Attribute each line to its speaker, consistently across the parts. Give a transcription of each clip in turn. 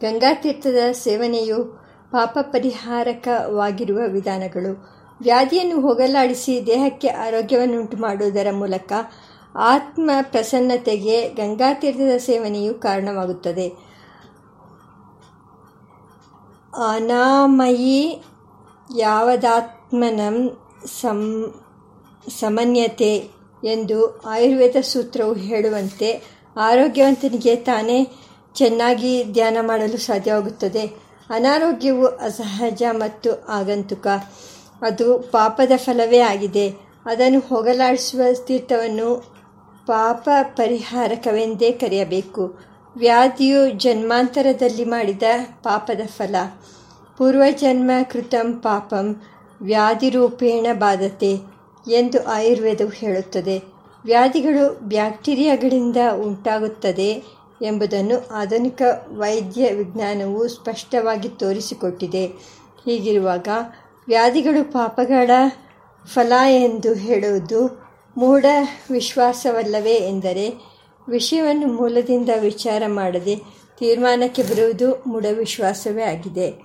Speaker 1: ಗಂಗಾತೀರ್ಥದ ಸೇವನೆಯು ಪಾಪ ಪರಿಹಾರಕವಾಗಿರುವ ವಿಧಾನಗಳು. ವ್ಯಾಧಿಯನ್ನು ಹೋಗಲಾಡಿಸಿ ದೇಹಕ್ಕೆ ಆರೋಗ್ಯವನ್ನುಂಟು ಮಾಡುವುದರ ಮೂಲಕ ಆತ್ಮ ಪ್ರಸನ್ನತೆಗೆ ಗಂಗಾತೀರ್ಥದ ಸೇವನೆಯು ಕಾರಣವಾಗುತ್ತದೆ. ಅನಾಮಯಿ ಯಾವದಾತ್ಮನ ಸಂ, ಸಮನ್ಯತೆ ಎಂದು ಆಯುರ್ವೇದ ಸೂತ್ರವು ಹೇಳುವಂತೆ ಆರೋಗ್ಯವಂತನಿಗೆ ತಾನೇ ಚೆನ್ನಾಗಿ ಧ್ಯಾನ ಮಾಡಲು ಸಾಧ್ಯವಾಗುತ್ತದೆ. ಅನಾರೋಗ್ಯವು ಅಸಹಜ ಮತ್ತು ಆಗಂತುಕ. ಅದು ಪಾಪದ ಫಲವೇ ಆಗಿದೆ. ಅದನ್ನು ಹೋಗಲಾಡಿಸುವ ತೀರ್ಥವನ್ನು ಪಾಪ ಪರಿಹಾರಕವೆಂದೇ ಕರೆಯಬೇಕು. ವ್ಯಾಧಿಯು ಜನ್ಮಾಂತರದಲ್ಲಿ ಮಾಡಿದ ಪಾಪದ ಫಲ. ಪೂರ್ವಜನ್ಮ ಕೃತಂ ಪಾಪಂ ವ್ಯಾಧಿರೂಪೇಣ ಬಾಧತೆ ಎಂದು ಆಯುರ್ವೇದವು ಹೇಳುತ್ತದೆ. ವ್ಯಾಧಿಗಳು ಬ್ಯಾಕ್ಟೀರಿಯಾಗಳಿಂದ ಉಂಟಾಗುತ್ತದೆ. ಎಂಬುದನ್ನು ಆಧುನಿಕ ವೈದ್ಯ ವಿಜ್ಞಾನವು ಸ್ಪಷ್ಟವಾಗಿ ತೋರಿಸಿಕೊಟ್ಟಿದೆ. ಹೀಗಿರುವಾಗ ವ್ಯಾಧಿಗಳು ಪಾಪಗಳ ಫಲ ಎಂದು ಹೇಳುವುದು ಮೂಢ ವಿಶ್ವಾಸವಲ್ಲವೇ ಎಂದರೆ ವಿಷಯವನ್ನು ಮೂಲದಿಂದ ವಿಚಾರ ಮಾಡದೆ ತೀರ್ಮಾನಕ್ಕೆ ಬರುವುದು ಮೂಢ ವಿಶ್ವಾಸವೇ ಆಗಿದೆ.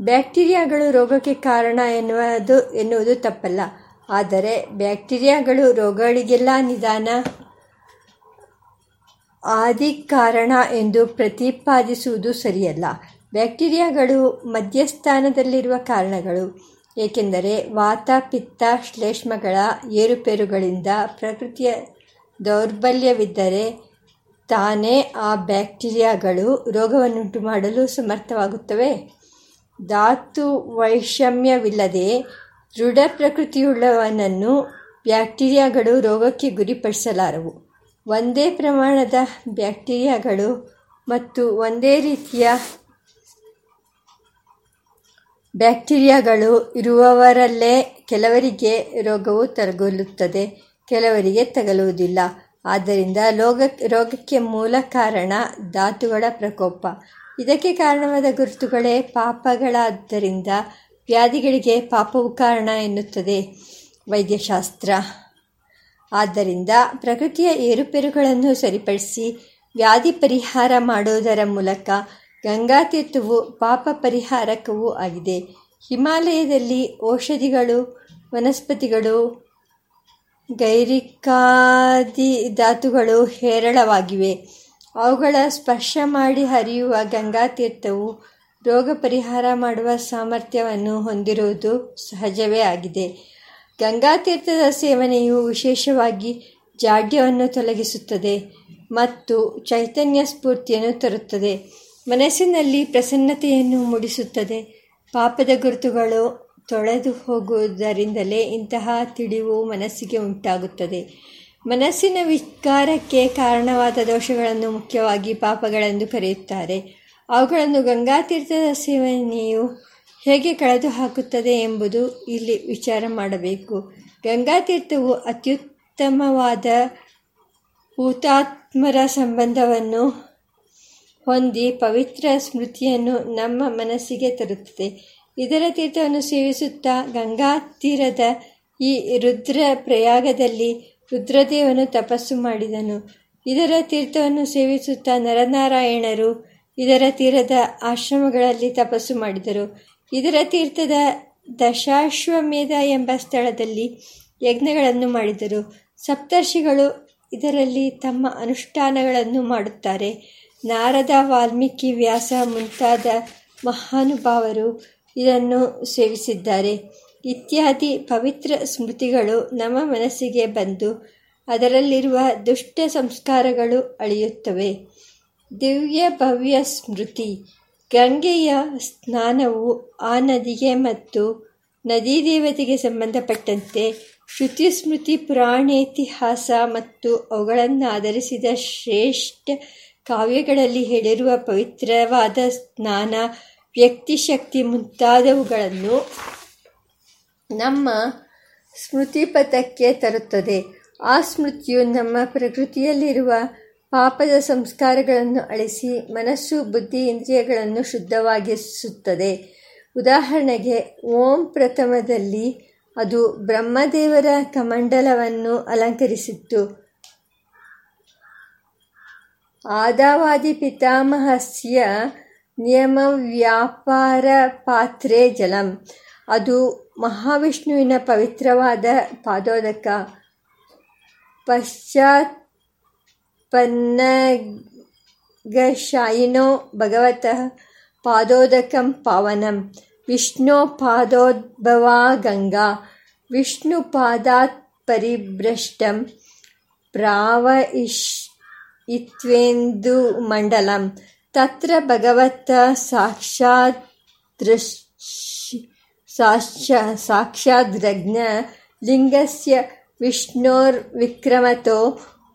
Speaker 1: ಬ್ಯಾಕ್ಟೀರಿಯಾಗಳು ರೋಗಕ್ಕೆ ಕಾರಣ ಎನ್ನುವುದು ಎನ್ನುವುದು ತಪ್ಪಲ್ಲ. ಆದರೆ ಬ್ಯಾಕ್ಟೀರಿಯಾಗಳು ರೋಗಗಳಿಗೆಲ್ಲ ನಿಧಾನ ಆದಿ ಕಾರಣ ಎಂದು ಪ್ರತಿಪಾದಿಸುವುದು ಸರಿಯಲ್ಲ. ಬ್ಯಾಕ್ಟೀರಿಯಾಗಳು ಮಧ್ಯಸ್ಥಾನದಲ್ಲಿರುವ ಕಾರಣಗಳು, ಏಕೆಂದರೆ ವಾತ, ಪಿತ್ತ, ಶ್ಲೇಷ್ಮಗಳ ಏರುಪೇರುಗಳಿಂದ ಪ್ರಕೃತಿಯ ದೌರ್ಬಲ್ಯವಿದ್ದರೆ ತಾನೇ ಆ ಬ್ಯಾಕ್ಟೀರಿಯಾಗಳು ರೋಗವನ್ನುಂಟು ಮಾಡಲು ಸಮರ್ಥವಾಗುತ್ತವೆ. ಧಾತು ವೈಷಮ್ಯವಿಲ್ಲದೆ ದೃಢ ಪ್ರಕೃತಿಯುಳ್ಳವನನ್ನು ಬ್ಯಾಕ್ಟೀರಿಯಾಗಳು ರೋಗಕ್ಕೆ ಗುರಿಪಡಿಸಲಾರವು. ಒಂದೇ ಪ್ರಮಾಣದ ಬ್ಯಾಕ್ಟೀರಿಯಾಗಳು ಮತ್ತು ಒಂದೇ ರೀತಿಯ ಬ್ಯಾಕ್ಟೀರಿಯಾಗಳು ಇರುವವರಲ್ಲೇ ಕೆಲವರಿಗೆ ರೋಗವು ತಗುಲುತ್ತದೆ ಕೆಲವರಿಗೆ ತಗಲುವುದಿಲ್ಲ. ಆದ್ದರಿಂದ ರೋಗ ರೋಗಕ್ಕೆ ಮೂಲ ಕಾರಣ ಧಾತುಗಳ ಪ್ರಕೋಪ. ಇದಕ್ಕೆ ಕಾರಣವಾದ ಗುರುತುಗಳೇ ಪಾಪಗಳಾದ್ದರಿಂದ ವ್ಯಾಧಿಗಳಿಗೆ ಪಾಪವು ಕಾರಣ ಎನ್ನುತ್ತದೆ. ವೈದ್ಯಶಾಸ್ತ್ರ ಆದ್ದರಿಂದ ಪ್ರಕೃತಿಯ ಏರುಪೇರುಗಳನ್ನು ಸರಿಪಡಿಸಿ ವ್ಯಾಧಿ ಪರಿಹಾರ ಮಾಡುವುದರ ಮೂಲಕ ಗಂಗಾತೀರ್ಥವು ಪಾಪ ಪರಿಹಾರಕವೂ ಆಗಿದೆ. ಹಿಮಾಲಯದಲ್ಲಿ ಔಷಧಿಗಳು, ವನಸ್ಪತಿಗಳು, ಗೈರಿಕಾದಿ ಧಾತುಗಳು ಹೇರಳವಾಗಿವೆ. ಅವುಗಳ ಸ್ಪರ್ಶ ಮಾಡಿ ಹರಿಯುವ ಗಂಗಾತೀರ್ಥವು ರೋಗ ಪರಿಹಾರ ಮಾಡುವ ಸಾಮರ್ಥ್ಯವನ್ನು ಹೊಂದಿರುವುದು ಸಹಜವೇ ಆಗಿದೆ. ಗಂಗಾತೀರ್ಥದ ಸೇವನೆಯು ವಿಶೇಷವಾಗಿ ಜಾಡ್ಯವನ್ನು ತೊಲಗಿಸುತ್ತದೆ ಮತ್ತು ಚೈತನ್ಯ ಸ್ಫೂರ್ತಿಯನ್ನು ತರುತ್ತದೆ. ಮನಸ್ಸಿನಲ್ಲಿ ಪ್ರಸನ್ನತೆಯನ್ನು ಮೂಡಿಸುತ್ತದೆ. ಪಾಪದ ಗುರುತುಗಳು ತೊಳೆದು ಹೋಗುವುದರಿಂದಲೇ ಇಂತಹ ತಿಳಿವು ಮನಸ್ಸಿಗೆ ಉಂಟಾಗುತ್ತದೆ. ಮನಸ್ಸಿನ ವಿಕಾರಕ್ಕೆ ಕಾರಣವಾದ ದೋಷಗಳನ್ನು ಮುಖ್ಯವಾಗಿ ಪಾಪಗಳೆಂದು ಕರೆಯುತ್ತಾರೆ. ಅವುಗಳನ್ನು ಗಂಗಾತೀರ್ಥದ ಸೇವನೆಯು ಹೇಗೆ ಕಳೆದು ಹಾಕುತ್ತದೆ ಎಂಬುದು ಇಲ್ಲಿ ವಿಚಾರ ಮಾಡಬೇಕು. ಗಂಗಾತೀರ್ಥವು ಅತ್ಯುತ್ತಮವಾದ ಹುತಾತ್ಮರ ಸಂಬಂಧವನ್ನು ಹೊಂದಿ ಪವಿತ್ರ ಸ್ಮೃತಿಯನ್ನು ನಮ್ಮ ಮನಸ್ಸಿಗೆ ತರುತ್ತದೆ. ಇದರ ತೀರ್ಥವನ್ನು ಸೇವಿಸುತ್ತಾ ಗಂಗಾ ತೀರದ ಈ ರುದ್ರ ಪ್ರಯಾಗದಲ್ಲಿ ರುದ್ರದೇವನು ತಪಸ್ಸು ಮಾಡಿದನು. ಇದರ ತೀರ್ಥವನ್ನು ಸೇವಿಸುತ್ತಾ ನರನಾರಾಯಣರು ಇದರ ತೀರದ ಆಶ್ರಮಗಳಲ್ಲಿ ತಪಸ್ಸು ಮಾಡಿದರು. ಇದರ ತೀರ್ಥದ ದಶಾಶ್ವಮೇಧ ಎಂಬ ಸ್ಥಳದಲ್ಲಿ ಯಜ್ಞಗಳನ್ನು ಮಾಡಿದರು. ಸಪ್ತರ್ಷಿಗಳು ಇದರಲ್ಲಿ ತಮ್ಮ ಅನುಷ್ಠಾನಗಳನ್ನು ಮಾಡುತ್ತಾರೆ. ನಾರದ ವಾಲ್ಮೀಕಿ ವ್ಯಾಸ ಮುಂತಾದ ಮಹಾನುಭಾವರು ಇದನ್ನು ಸೇವಿಸಿದ್ದಾರೆ. ಇತ್ಯಾದಿ ಪವಿತ್ರ ಸ್ಮೃತಿಗಳು ನಮ್ಮ ಮನಸ್ಸಿಗೆ ಬಂದು ಅದರಲ್ಲಿರುವ ದುಷ್ಟ ಸಂಸ್ಕಾರಗಳು ಅಳಿಯುತ್ತವೆ. ದಿವ್ಯ ಭವ್ಯ ಸ್ಮೃತಿ. ಗಂಗೆಯ ಸ್ನಾನವು ಆ ನದಿಗೆ ಮತ್ತು ನದಿ ದೇವತೆಗೆ ಸಂಬಂಧಪಟ್ಟಂತೆ ಶ್ರುತಿ ಸ್ಮೃತಿ ಪುರಾಣೇತಿಹಾಸ ಮತ್ತು ಅವುಗಳನ್ನು ಆಧರಿಸಿದ ಶ್ರೇಷ್ಠ ಕಾವ್ಯಗಳಲ್ಲಿ ಹೇಳಿರುವ ಪವಿತ್ರವಾದ ಸ್ನಾನ ವ್ಯಕ್ತಿಶಕ್ತಿ ಮುಂತಾದವುಗಳನ್ನು ನಮ್ಮ ಸ್ಮೃತಿಪಥಕ್ಕೆ ತರುತ್ತದೆ. ಆ ಸ್ಮೃತಿಯು ನಮ್ಮ ಪ್ರಕೃತಿಯಲ್ಲಿರುವ ಪಾಪದ ಸಂಸ್ಕಾರಗಳನ್ನು ಅಳಿಸಿ ಮನಸ್ಸು, ಬುದ್ಧಿ, ಇಂದ್ರಿಯಗಳನ್ನು ಶುದ್ಧವಾಗಿಸುತ್ತದೆ. ಉದಾಹರಣೆಗೆ, ಓಂ ಪ್ರಥಮದಲ್ಲಿ ಅದು ಬ್ರಹ್ಮದೇವರ ಕಮಂಡಲವನ್ನು ಅಲಂಕರಿಸಿತ್ತು. ಆದಾವಾದಿ ಪಿತಾಮಹಸ್ಯ ನಿಯಮ ವ್ಯಾಪಾರ ಪಾತ್ರೆ ಜಲಂ. ಅದು ಮಹಾವಿಷ್ಣುವಿನ ಪವಿತ್ರವಾದ ಪಾದೋದಕ. ಪಶ್ಚಾತ್ಪನ್ನಗಶಾಯಿನೋ ಭಗವತಃ ಪಾದೋದಕಂ ಪಾವನಂ. ವಿಷ್ಣು ಪಾದೋದ್ಭವಾ ಗಂಗಾ. ವಿಷ್ಣು ಪಾದಾತ್ ಪರಿಭ್ರಷ್ಟಂ ಪ್ರಾವ ಇಶ್ ಇತ್ವೇಂದು ಮಂಡಲಂ. ತತ್ರ ಭಗವತ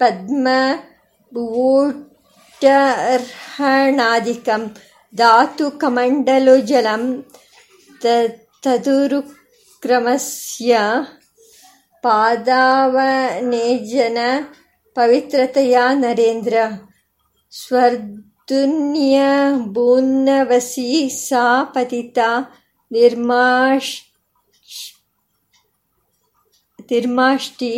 Speaker 1: ಪದ್ಮ ಊಟರ್ಹಣಾಧಿಕಂ ಧಾತು ಕಮಂಡಲು ಜಲಂ ತದುರು ಕ್ರಮಸ್ಯ ಪಾದಾವನೇಜನ ಪವಿತ್ರತೆಯ ನರೇಂದ್ರ ಸ್ವರ್ದುನ್ಯ ಭೂನ್ನವಸಿ ಸಾ ಪತಿತ ನಿರ್ಮಾಷ್ ನಿರ್ಮಾಷ್ಟಿ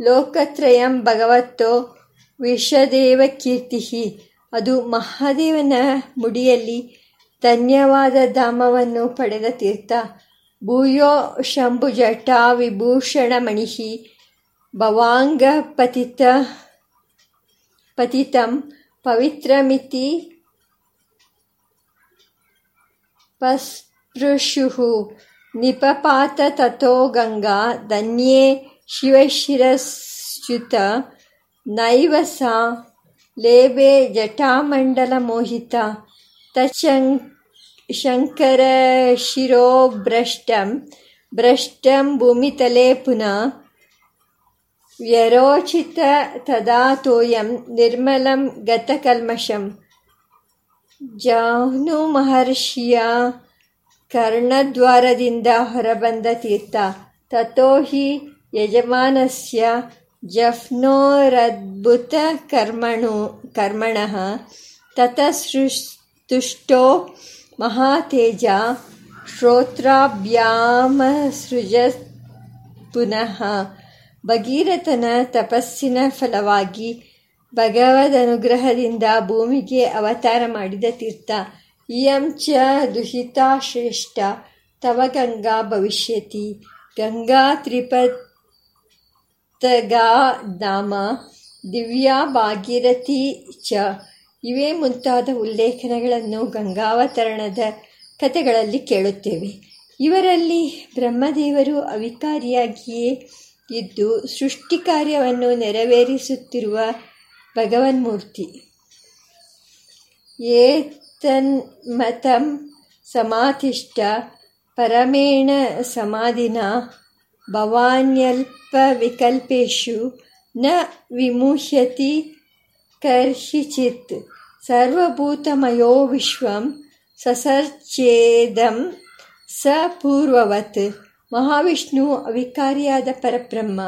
Speaker 1: ಲೋಕತ್ರಯಂ ಭಗವತ್ತೋ ವಿಷದೇವ ಕೀರ್ತಿ ಅದು ಮಹಾದೇವನ ಮುಡಿಯಲ್ಲಿ ಧನ್ಯವಾದ ಧಾಮವನ್ನು ಪಡೆದ ತೀರ್ಥ. ಭೂಯೋ ಶಂಭುಜಟಾ ವಿಭೂಷಣಮಣಿ ಭವಾಂಗ ಪತಿತ, ಪತಿತಂ ಪವಿತ್ರಮಿತಿ ಪಸ್ಪೃಶು ನಿಪಪಾತ ತಥೋ ಗಂಗಾ ಧನ್ಯೇ ಶಿವಶಿರಶ್ಚ್ಯುತ ನೈವ ಸಾ ಲೇಬೆ ಜಟಾಮಂಡಲಮೋಹಿತ ತಶಂಕರಶಿರೋಭ್ರಷ್ಟಂ ಭ್ರಷ್ಟಂ ಭೂಮಿತಲೆ ಪುನಃ ವ್ಯರೋಚಿತ ತದಾ ತೋಯಂ ನಿರ್ಮಲಂ ಗತಕಲ್ಮಷಂ. ಜಾಹ್ನು ಮಹರ್ಷಿಯ ಕರ್ಣದ್ವಾರದಿಂದ ಹೊರಬಂದ ತೀರ್ಥ. ತಥೋ ಹಿ ಜಫ್ನೋರದ್ಭುತ ಕರ್ಮಣು, ಕರ್ಮಣಃ ತತಸ್ತುಷ್ಟೋ ಮಹಾತೇಜ ಶ್ರೋತ್ರಾಭ್ಯಾಮಸೃಜ ಪುನಃ ಭಗೀರಥನ ತಪಸ್ಸಿನ ಫಲವಾಗಿ ಭಗವದನುಗ್ರಹದಿಂದ ಭೂಮಿಗೆ ಅವತಾರ ಮಾಡಿದ ತೀರ್ಥ. ಇಯಂ ಚ ದುಹಿತಾ ಶ್ರೇಷ್ಠ ತವ ಗಂಗಾ ಭವಿಷ್ಯತಿ. ಗಂಗಾ ತ್ರಿಪತಗಾ ಧಾಮ ದಿವ್ಯಾ, ಭಾಗೀರಥಿ ಚ. ಇವೇ ಮುಂತಾದ ಉಲ್ಲೇಖನಗಳನ್ನು ಗಂಗಾವತರಣದ ಕಥೆಗಳಲ್ಲಿ ಕೇಳುತ್ತೇವೆ. ಇವರಲ್ಲಿ ಬ್ರಹ್ಮದೇವರು ಅವಿಕಾರಿಯಾಗಿಯೇ ಇದ್ದು ಸೃಷ್ಟಿ ಕಾರ್ಯವನ್ನು ನೆರವೇರಿಸುತ್ತಿರುವ ಭಗವನ್ಮೂರ್ತಿ. ಏತನ್ಮತಂ ಸಮಾಧಿಷ್ಠ ಪರಮೇಣ ಸಮಾಧಿನ ಭವಾನ್ಯಲ್ಪವಿಕಲ್ಪೇಷು ನ ವಿಮುಹ್ಯತಿ ಕರ್ಹಿಚಿತ್. ಸರ್ವಭೂತಮಯೋ ವಿಶ್ವಂ ಸಸರ್ಚೇದಂ ಸ ಪೂರ್ವವತ್. ಮಹಾವಿಷ್ಣು ಅವಿಕಾರಿಯಾದ ಪರಬ್ರಹ್ಮ,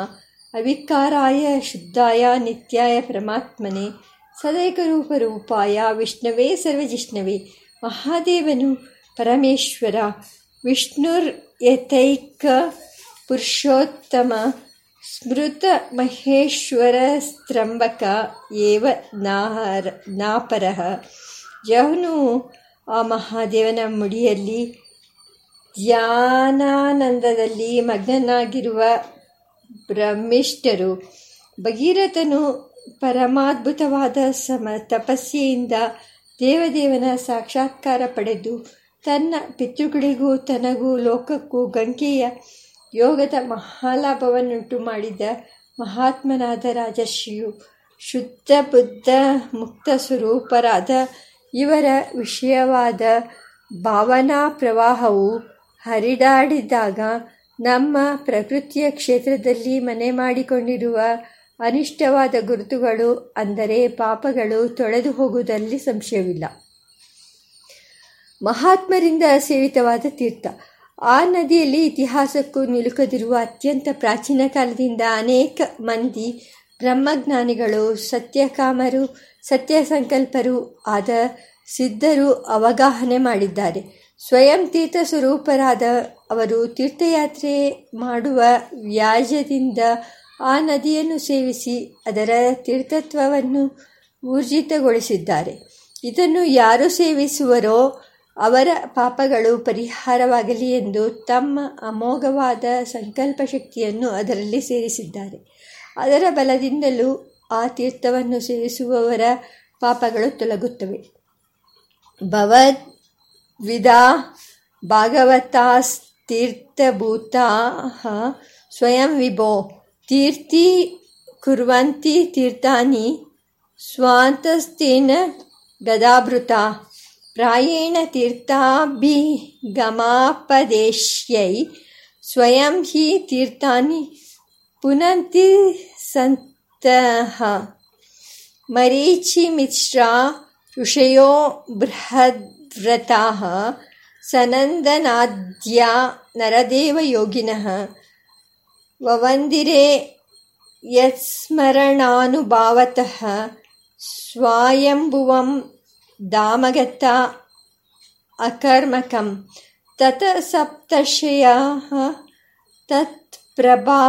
Speaker 1: ಅವಿಕಾರಾಯ ಶುದ್ಧಾಯ ನಿತ್ಯಾಯ ಪರಮಾತ್ಮನೆ ಸದೈಕರೂಪ ರೂಪಾಯ ವಿಷ್ಣವೇ ಸರ್ವಜಿಷ್ಣವೇ, ಮಹಾದೇವನು ಪರಮೇಶ್ವರ ವಿಷ್ಣುರ್ ಯತೈಕ ಪುರುಷೋತ್ತಮ ಸ್ಮೃತ ಮಹೇಶ್ವರ ಸ್ತ್ರಂಭಕ ಏವ ನಾಹರ ನಾಪರಃ ಯಹನು ಆ ಮಹಾದೇವನ ಮುಡಿಯಲ್ಲಿ ಧ್ಯಾನಾನಂದದಲ್ಲಿ ಮಗ್ನನಾಗಿರುವ ಬ್ರಹ್ಮಿಷ್ಠರು ಭಗೀರಥನು ಪರಮಾದ್ಭುತವಾದ ಸಮ ತಪಸ್ಸೆಯಿಂದ ದೇವದೇವನ ಸಾಕ್ಷಾತ್ಕಾರ ಪಡೆದು ತನ್ನ ಪಿತೃಗಳಿಗೂ ತನಗೂ ಲೋಕಕ್ಕೂ ಗಂಗೆಯ ಯೋಗದ ಮಹಾಲಾಭವನ್ನುಂಟು ಮಾಡಿದ ಮಹಾತ್ಮನಾದ ರಾಜರ್ಷಿಯು ಶುದ್ಧ ಬುದ್ಧ ಮುಕ್ತ ಸ್ವರೂಪರಾದ ಇವರ ವಿಷಯವಾದ ಭಾವನಾ ಪ್ರವಾಹವು ಹರಿದಾಡಿದಾಗ ನಮ್ಮ ಪ್ರಕೃತಿಯ ಕ್ಷೇತ್ರದಲ್ಲಿ ಮನೆ ಮಾಡಿಕೊಂಡಿರುವ ಅನಿಷ್ಟವಾದ ಗುರುತುಗಳು, ಅಂದರೆ ಪಾಪಗಳು ತೊಳೆದು ಹೋಗುವುದರಲ್ಲಿ ಸಂಶಯವಿಲ್ಲ. ಮಹಾತ್ಮರಿಂದ ಸೇವಿತವಾದ ತೀರ್ಥ. ಆ ನದಿಯಲ್ಲಿ ಇತಿಹಾಸಕ್ಕೂ ನಿಲುಕದಿರುವ ಅತ್ಯಂತ ಪ್ರಾಚೀನ ಕಾಲದಿಂದ ಅನೇಕ ಮಂದಿ ಬ್ರಹ್ಮಜ್ಞಾನಿಗಳು, ಸತ್ಯಕಾಮರು ಸತ್ಯ ಸಂಕಲ್ಪರು ಆದ ಸಿದ್ಧರು ಅವಗಾಹನೆ ಮಾಡಿದ್ದಾರೆ. ಸ್ವಯಂ ತೀರ್ಥ ಸ್ವರೂಪರಾದ ಅವರು ತೀರ್ಥಯಾತ್ರೆ ಮಾಡುವ ವ್ಯಾಜ್ಯದಿಂದ ಆ ನದಿಯನ್ನು ಸೇವಿಸಿ ಅದರ ತೀರ್ಥತ್ವವನ್ನು ಊರ್ಜಿತಗೊಳಿಸಿದ್ದಾರೆ. ಇದನ್ನು ಯಾರು ಸೇವಿಸುವರೋ ಅವರ ಪಾಪಗಳು ಪರಿಹಾರವಾಗಲಿ ಎಂದು ತಮ್ಮ ಅಮೋಘವಾದ ಸಂಕಲ್ಪ ಶಕ್ತಿಯನ್ನು ಅದರಲ್ಲಿ ಸೇರಿಸಿದ್ದಾರೆ. ಅದರ ಬಲದಿಂದಲೂ ಆ ತೀರ್ಥವನ್ನು ಸೇವಿಸುವವರ ಪಾಪಗಳು ತೊಲಗುತ್ತವೆ. ಭವದ್ವಿಧಾ ಭಾಗವತಾಸ್ತೀರ್ಥಭೂತ ಸ್ವಯಂ ವಿಭೋ ತೀರ್ಥಿ ಕುರ್ವಂತಿ ತೀರ್ಥಾನಿ ಸ್ವಾಂತಸ್ತೇನ ಗದಾಭೃತ ಪ್ರಾಯೇಣ ತೀರ್ಥಾಭಿಗಮಾಪದೇಶ್ಯೈ ಸ್ವಯಂ ಹಿ ತೀರ್ಥಾನಿ ಪುನಂತಿ ಸಂತಃ ಮರೀಚಿಮಿಶ್ರಾ ಋಷಯೋ ಬೃಹದ್ವ್ರತಾः ಸನಂದನಾದ್ಯಾ ನರದೇವಯೋಗಿನಃ ವವಂದಿರೆ ಯತ್ಸ್ಮರಣಾನುಭಾವತಃ स्वायम्भुवं दामगत्त अकर्मकं ततसप्तशयाः तत्प्रभावज्ञायां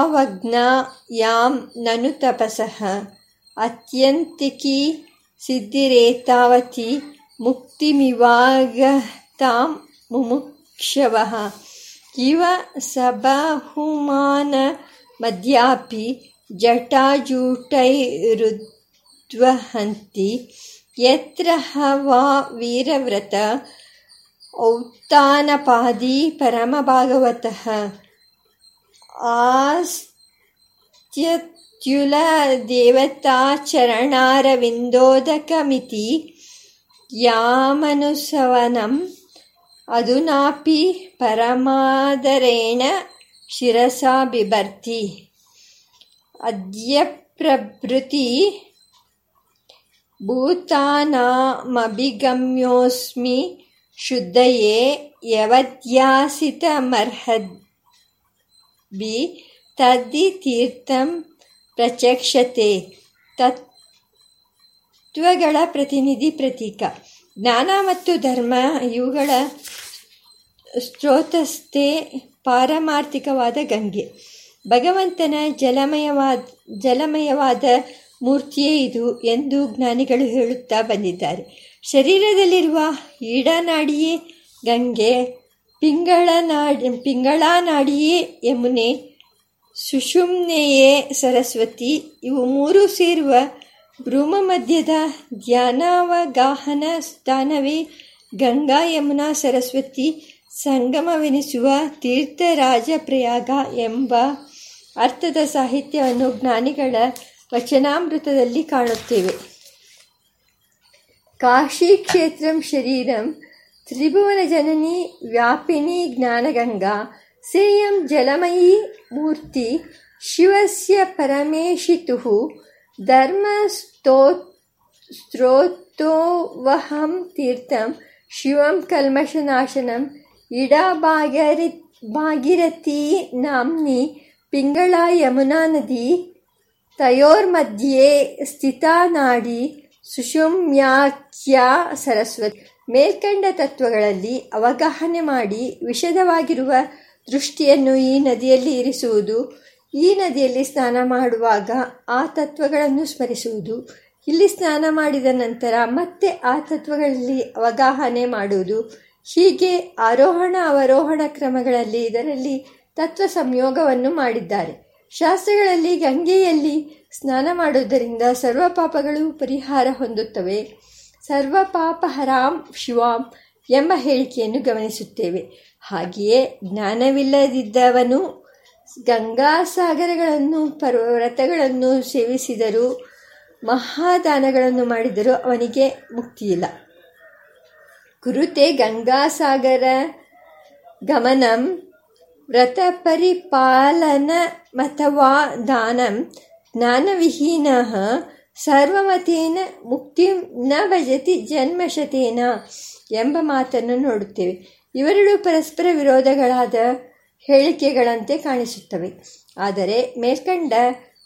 Speaker 1: ननु तपसः अत्यन्तिकी सिद्धिरेतावती मुक्तिमिवागतां मुमुक्षवः इव जटाजूटै रुद्वहन्ति ಯತ್ರ ವಾ ವೀರವ್ರತ ಔತ್ತಾನಪಾದಿ ಪರಮಭಾಗವತಃ. ಆಸ್ತ್ಯುಲ ದೇವತಾಚರಣಾರವಿಂದೋದಕಮಿತಿ ಯಾಮನುಸವನಂ ಅದುನಾಪಿ ಪರಮಾದರೇಣ ಶಿರಸಾ ಬಿಭರ್ತಿ. ಅದ್ಯ ಪ್ರಭೃತಿ ಶುದ್ಧಯೇ ಯವದ್ಯಾಸಿತಮರ್ಹದ್ಭಿ ತದ್ದಿ ತೀರ್ಥಂ ಪ್ರಚಕ್ಷತೆ ತತ್ವಗಳ ಪ್ರತಿನಿಧಿ ಪ್ರತೀಕ. ಜ್ಞಾನ ಮತ್ತು ಧರ್ಮ ಇವುಗಳ ಸ್ತ್ರೋತಸ್ಥೆ ಪಾರಮಾರ್ಥಿಕವಾದ ಗಂಗೆ. ಭಗವಂತನ ಜಲಮಯವಾದ ಜಲಮಯವಾದ ಮೂರ್ತಿಯೇ ಇದು ಎಂದು ಜ್ಞಾನಿಗಳು ಹೇಳುತ್ತಾ ಬಂದಿದ್ದಾರೆ. ಶರೀರದಲ್ಲಿರುವ ಈಡನಾಡಿಯೇ ಗಂಗೆ, ಪಿಂಗಳನಾಡಿ, ಪಿಂಗಳಾನಾಡಿಯೇ ಪಿಂಗಳಾ ನಾಡಿಯೇ ಯಮುನೆ, ಸುಷುಮ್ನೆಯೇ ಸರಸ್ವತಿ, ಇವು ಮೂರು ಸೇರುವ ಭ್ರೂಮ ಮಧ್ಯದ ಧ್ಯಾನಾವಗಾಹನ ಸ್ಥಾನವೇ ಗಂಗಾ, ಯಮುನಾ, ಸರಸ್ವತಿ ಸಂಗಮವೆನಿಸುವ ತೀರ್ಥರಾಜಪ್ರಯಾಗ ಎಂಬ ಅರ್ಥದ ಸಾಹಿತ್ಯವನ್ನು ಜ್ಞಾನಿಗಳ ವಚನಾಮೃತದಲ್ಲಿ ಕಾಣುತ್ತೇವೆ. ಕಾಶಿ ಕ್ಷೇತ್ರಂ ಶರೀರಂ ತ್ರಿಭುವನ ಜನನಿ ವ್ಯಾಪಿನಿ ಜ್ಞಾನಗಂಗಾ ಸೇಯಂ ಜಲಮಯಿ ಮೂರ್ತಿ ಶಿವಸ್ಯ ಪರಮೇಶಿತು ಧರ್ಮಸ್ತೋ ಸ್ತೋತೋವಹಂ ತೀರ್ಥಂ ಶಿವಂ ಕಲ್ಮಶನಾಶನಂ ಇಡಾ ಭಾಗಿರಥಿ ನಾಂನಿ ಪಿಂಗಳಾ ಯಮುನಾ ನದಿ ತಯೋರ್ಮಧ್ಯೆ ಸ್ಥಿತಾ ನಾಡಿ ಸುಷುಮ್ಯಾಖ್ಯ ಸರಸ್ವತಿ. ಮೇಲ್ಕಂಡ ತತ್ವಗಳಲ್ಲಿ ಅವಗಾಹನೆ ಮಾಡಿ ವಿಷದವಾಗಿರುವ ದೃಷ್ಟಿಯನ್ನು ಈ ನದಿಯಲ್ಲಿ ಇರಿಸುವುದು, ಈ ನದಿಯಲ್ಲಿ ಸ್ನಾನ ಮಾಡುವಾಗ ಆ ತತ್ವಗಳನ್ನು ಸ್ಮರಿಸುವುದು, ಇಲ್ಲಿ ಸ್ನಾನ ಮಾಡಿದ ನಂತರ ಮತ್ತೆ ಆ ತತ್ವಗಳಲ್ಲಿ ಅವಗಾಹನೆ ಮಾಡುವುದು, ಹೀಗೆ ಆರೋಹಣ ಅವರೋಹಣ ಕ್ರಮಗಳಲ್ಲಿ ಇದರಲ್ಲಿ ತತ್ವ ಸಂಯೋಗವನ್ನು ಮಾಡಿದ್ದಾರೆ. ಶಾಸ್ತ್ರಗಳಲ್ಲಿ ಗಂಗೆಯಲ್ಲಿ ಸ್ನಾನ ಮಾಡುವುದರಿಂದ ಸರ್ವ ಪಾಪಗಳು ಪರಿಹಾರ ಹೊಂದುತ್ತವೆ. ಸರ್ವ ಪಾಪ ಹರಾಂ ಶಿವಾಂ ಎಂಬ ಹೇಳಿಕೆಯನ್ನು ಗಮನಿಸುತ್ತೇವೆ. ಹಾಗೆಯೇ ಜ್ಞಾನವಿಲ್ಲದಿದ್ದವನು ಗಂಗಾಸಾಗರಗಳನ್ನು, ಪರ್ವತಗಳನ್ನು ಸೇವಿಸಿದರೂ, ಮಹಾದಾನಗಳನ್ನು ಮಾಡಿದರೂ ಅವನಿಗೆ ಮುಕ್ತಿಯಿಲ್ಲ. ಕುರುತೆ ಗಂಗಾಸಾಗರ ಗಮನಂ ವ್ರತಪರಿಪಾಲನಮಥವಾ ದಾನಂ ಜ್ಞಾನವಿಹೀನಃ ಸರ್ವಮತೇನ ಮುಕ್ತಿ ನ ಭಜತಿ ಜನ್ಮಶತೇನ ಎಂಬ ಮಾತನ್ನು ನೋಡುತ್ತೇವೆ. ಇವೆರಡೂ ಪರಸ್ಪರ ವಿರೋಧಗಳಾದ ಹೇಳಿಕೆಗಳಂತೆ ಕಾಣಿಸುತ್ತವೆ. ಆದರೆ ಮೇಲ್ಕಂಡ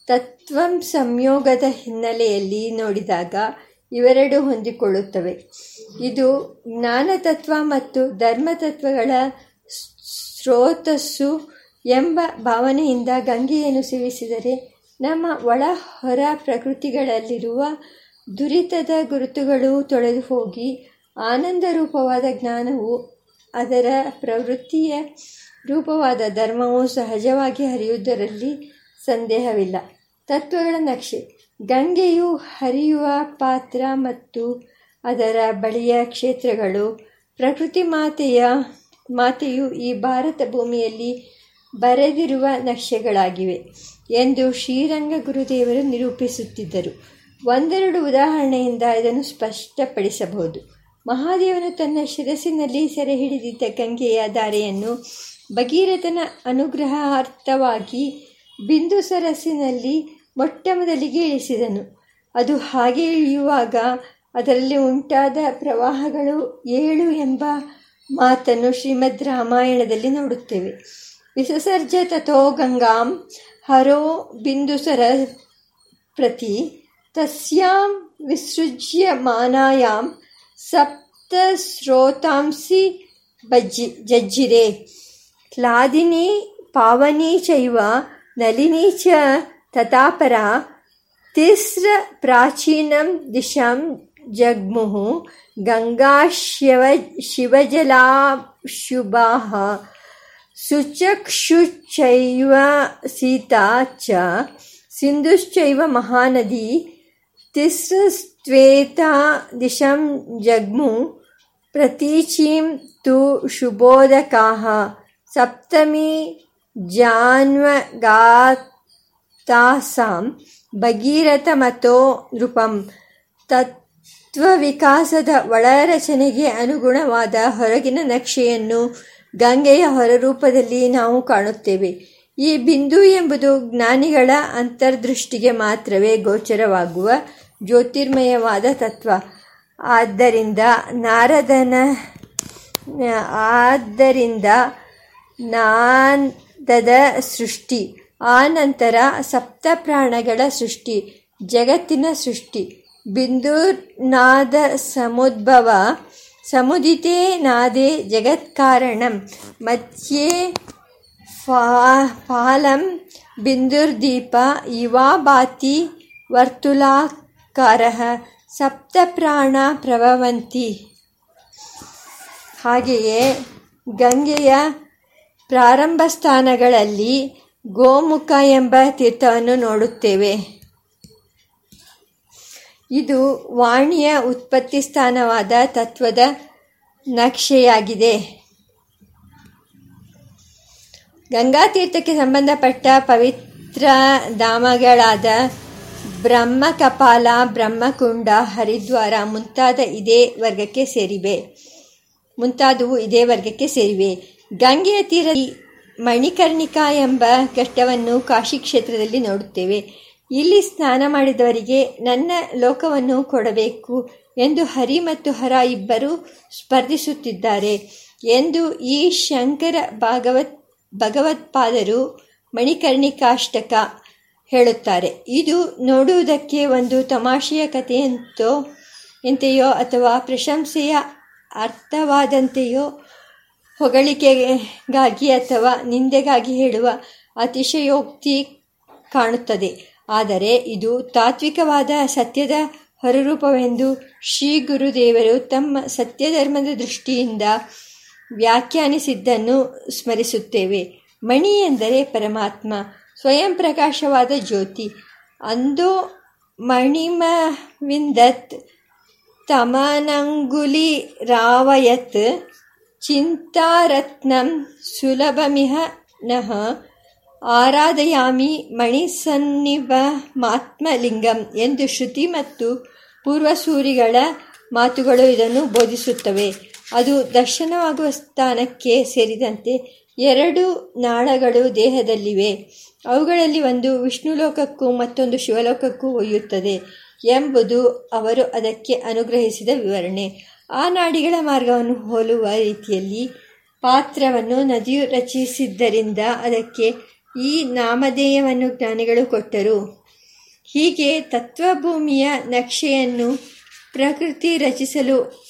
Speaker 1: ತತ್ವಂ ಸಂಯೋಗದ ಹಿನ್ನೆಲೆಯಲ್ಲಿ ನೋಡಿದಾಗ ಇವೆರಡು ಹೊಂದಿಕೊಳ್ಳುತ್ತವೆ. ಇದು ಜ್ಞಾನತತ್ವ ಮತ್ತು ಧರ್ಮತತ್ವಗಳ ಸ್ರೋತಸ್ಸು ಎಂಬ ಭಾವನೆಯಿಂದ ಗಂಗೆಯನ್ನು ಸೇವಿಸಿದರೆ ನಮ್ಮ ಒಳ ಹೊರ ಪ್ರಕೃತಿಗಳಲ್ಲಿರುವ ದುರಿತದ ಗುರುತುಗಳು ತೊಳೆದು ಹೋಗಿ ಆನಂದ ರೂಪವಾದ ಜ್ಞಾನವು ಅದರ ಪ್ರವೃತ್ತಿಯ ರೂಪವಾದ ಧರ್ಮವು ಸಹಜವಾಗಿ ಹರಿಯುವುದರಲ್ಲಿ ಸಂದೇಹವಿಲ್ಲ. ತತ್ವಗಳ ನಕ್ಷೆ. ಗಂಗೆಯು ಹರಿಯುವ ಪಾತ್ರ ಮತ್ತು ಅದರ ಬಳಿಯ ಕ್ಷೇತ್ರಗಳು ಪ್ರಕೃತಿ ಮಾತೆಯ ಮಾತೆಯು ಈ ಭಾರತ ಭೂಮಿಯಲ್ಲಿ ಬರೆದಿರುವ ನಕ್ಷೆಗಳಾಗಿವೆ ಎಂದು ಶ್ರೀರಂಗ ಗುರುದೇವರು ನಿರೂಪಿಸುತ್ತಿದ್ದರು. ಒಂದೆರಡು ಉದಾಹರಣೆಯಿಂದ ಇದನ್ನು ಸ್ಪಷ್ಟಪಡಿಸಬಹುದು. ಮಹಾದೇವನು ತನ್ನ ಶಿರಸ್ಸಿನಲ್ಲಿ ಸೆರೆ ಹಿಡಿದಿದ್ದ ಗಂಗೆಯ ಧಾರೆಯನ್ನು ಭಗೀರಥನ ಅನುಗ್ರಹಾರ್ಥವಾಗಿ ಬಿಂದು ಸರಸ್ಸಿನಲ್ಲಿ ಮೊಟ್ಟ ಮೊದಲಿಗೆ ಇಳಿಸಿದನು. ಅದು ಹಾಗೆ ಇಳಿಯುವಾಗ ಅದರಲ್ಲಿ ಉಂಟಾದ ಪ್ರವಾಹಗಳು ಏಳು ಎಂಬ ಮಾತನ್ನು ಶ್ರೀಮದ್ ರಾಮಾಯಣದಲ್ಲಿ ನೋಡುತ್ತೇವೆ. ವಿಸಸರ್ಜ ತಥೋ ಗಂಗಾಂ ಹರೋ ಬಿಂದುಸರ ಪ್ರತಿ ತಸ್ಯಾಂ ವಿಸೃಜ್ಯ ಮಾನಾಯಾಂ ಸಪ್ತ ಸ್ರೋತಾಂಸಿ ಬಜ್ಜಿ ಜಜ್ಜಿರೆ. ಕ್ಲಾದಿನಿ ಪಾವನಿ ಚೈವ ನಲಿನಿ ಚ ತಥಾಪರ ತಿಸ್ರ ಪ್ರಾಚೀನಂ ದಿಶಾಂ ಜಗ್ಮುಃ ಗಂಗಾ ಶಿವ ಶಿವಜಲಾಶುಭಾಃ ಸುಚಕ್ಷುಶ್ಚೈವ ಸೀತಾ ಚ ಸಿಂಧುಶ್ಚೈವ ಮಹಾನದಿ ತಿಸ್ರಸ್ತ್ವೇತಾ ದಿಶಂ ಜಗ್ಮು ಪ್ರತೀಚೀಂ ತು ಶುಭೋದಕಾಃ ಸಪ್ತಮಿ ಜಾನ್ವಗಾತಾಸಾಂ ಭಗೀರಥಮತೋ ನೃಪಂ ತತ್ವವಿಕಾಸದ ಒಳರಚನೆಗೆ ಅನುಗುಣವಾದ ಹೊರಗಿನ ನಕ್ಷೆಯನ್ನು ಗಂಗೆಯ ಹೊರರೂಪದಲ್ಲಿ ನಾವು ಕಾಣುತ್ತೇವೆ. ಈ ಬಿಂದು ಎಂಬುದು ಜ್ಞಾನಿಗಳ ಅಂತರ್ದೃಷ್ಟಿಗೆ ಮಾತ್ರವೇ ಗೋಚರವಾಗುವ ಜ್ಯೋತಿರ್ಮಯವಾದ ತತ್ವ. ಆದ್ದರಿಂದ ನಾರದನ, ಆದ್ದರಿಂದ ನಾದದ ಸೃಷ್ಟಿ ಆನಂತರ ಸಪ್ತ ಪ್ರಾಣಗಳ ಸೃಷ್ಟಿ, ಜಗತ್ತಿನ ಸೃಷ್ಟಿ. ಬಿಂದುನಾದ ಸಮುದ್ಭವ ಸಮುದಿತೆ ನಾದೆ ಜಗತ್ಕಾರಣಂ ಮಧ್ಯೆ ಫಾಲಂ ಬಿಂದುರ್ದೀಪ ಇವಾ ಬಾತಿ ವರ್ತುಲಾಕಾರ ಸಪ್ತಪ್ರಾಣ ಪ್ರಭವಂತಿ. ಹಾಗೆಯೇ ಗಂಗೆಯ ಪ್ರಾರಂಭ ಸ್ಥಾನಗಳಲ್ಲಿ ಗೋಮುಖ ಎಂಬ ತೀರ್ಥವನ್ನು ನೋಡುತ್ತೇವೆ. ಇದು ವಾಣಿಯ ಉತ್ಪತ್ತಿ ಸ್ಥಾನವಾದ ತತ್ವದ ನಕ್ಷೆಯಾಗಿದೆ. ಗಂಗಾತೀರ್ಥಕ್ಕೆ ಸಂಬಂಧಪಟ್ಟ ಪವಿತ್ರ ಧಾಮಗಳಾದ ಬ್ರಹ್ಮಕಪಾಲ, ಬ್ರಹ್ಮಕುಂಡ, ಹರಿದ್ವಾರ ಮುಂತಾದ ಇದೇ ವರ್ಗಕ್ಕೆ ಸೇರಿವೆ. ಮುಂತಾದವು ಇದೇ ವರ್ಗಕ್ಕೆ ಸೇರಿವೆ. ಗಂಗೆಯ ತೀರ ಮಣಿಕರ್ಣಿಕಾ ಎಂಬ ಘಟ್ಟವನ್ನು ಕಾಶಿ ಕ್ಷೇತ್ರದಲ್ಲಿ ನೋಡುತ್ತೇವೆ. ಇಲ್ಲಿ ಸ್ನಾನ ಮಾಡಿದವರಿಗೆ ನನ್ನ ಲೋಕವನ್ನು ಕೊಡಬೇಕು ಎಂದು ಹರಿ ಮತ್ತು ಹರ ಇಬ್ಬರು ಸ್ಪರ್ಧಿಸುತ್ತಿದ್ದಾರೆ ಎಂದು ಈ ಶಂಕರ ಭಾಗವತ್ ಭಗವತ್ಪಾದರು ಮಣಿಕರ್ಣಿಕಾಷ್ಟಕ ಹೇಳುತ್ತಾರೆ. ಇದು ನೋಡುವುದಕ್ಕೆ ಒಂದು ತಮಾಷೆಯ ಕಥೆಯಂತೋ, ಎಂತೆಯೋ ಅಥವಾ ಪ್ರಶಂಸೆಯ ಅರ್ಥವಾದಂತೆಯೋ ಹೊಗಳಿಕೆಗಾಗಿ ಅಥವಾ ನಿಂದೆಗಾಗಿ ಹೇಳುವ ಅತಿಶಯೋಕ್ತಿ ಕಾಣುತ್ತದೆ. ಆದರೆ ಇದು ತಾತ್ವಿಕವಾದ ಸತ್ಯದ ಹೊರರೂಪವೆಂದು ಶ್ರೀ ಗುರುದೇವರು ತಮ್ಮ ಸತ್ಯಧರ್ಮದ ದೃಷ್ಟಿಯಿಂದ ವ್ಯಾಖ್ಯಾನಿಸಿದ್ದನ್ನು ಸ್ಮರಿಸುತ್ತೇವೆ. ಮಣಿ ಎಂದರೆ ಪರಮಾತ್ಮ, ಸ್ವಯಂ ಪ್ರಕಾಶವಾದ ಜ್ಯೋತಿ. ಅಂದು ಮಣಿಮವಿಂದತ್ ತಮನಂಗುಲಿ ರಾವಯತ್ ಚಿಂತಾರತ್ನಂ ಸುಲಭಮಿಹ ನಃ ಆರಾಧಯಾಮಿ ಮಣಿಸನ್ನಿವ ಮಾತ್ಮಲಿಂಗಂ ಎಂದು ಶ್ರುತಿ ಮತ್ತು ಪೂರ್ವಸೂರಿಗಳ ಮಾತುಗಳು ಇದನ್ನು ಬೋಧಿಸುತ್ತವೆ. ಅದು ದರ್ಶನವಾಗುವ ಸ್ಥಾನಕ್ಕೆ ಸೇರಿದಂತೆ ಎರಡು ನಾಳಗಳು ದೇಹದಲ್ಲಿವೆ. ಅವುಗಳಲ್ಲಿ ಒಂದು ವಿಷ್ಣುಲೋಕಕ್ಕೂ ಮತ್ತೊಂದು ಶಿವಲೋಕಕ್ಕೂ ಒಯ್ಯುತ್ತದೆ ಎಂಬುದು ಅವರು ಅದಕ್ಕೆ ಅನುಗ್ರಹಿಸಿದ ವಿವರಣೆ. ಆ ನಾಡಿಗಳ ಮಾರ್ಗವನ್ನು ಹೋಲುವ ರೀತಿಯಲ್ಲಿ ಪಾತ್ರವನ್ನು ನದಿಯು ರಚಿಸಿದ್ದರಿಂದ ಅದಕ್ಕೆ ಈ ನಾಮಧೇಯವನ್ನು ಜ್ಞಾನಿಗಳು ಕೊಟ್ಟರು. ಹೀಗೆ ತತ್ವಭೂಮಿಯ ನಕ್ಷೆಯನ್ನು ಪ್ರಕೃತಿ ರಚಿಸಲು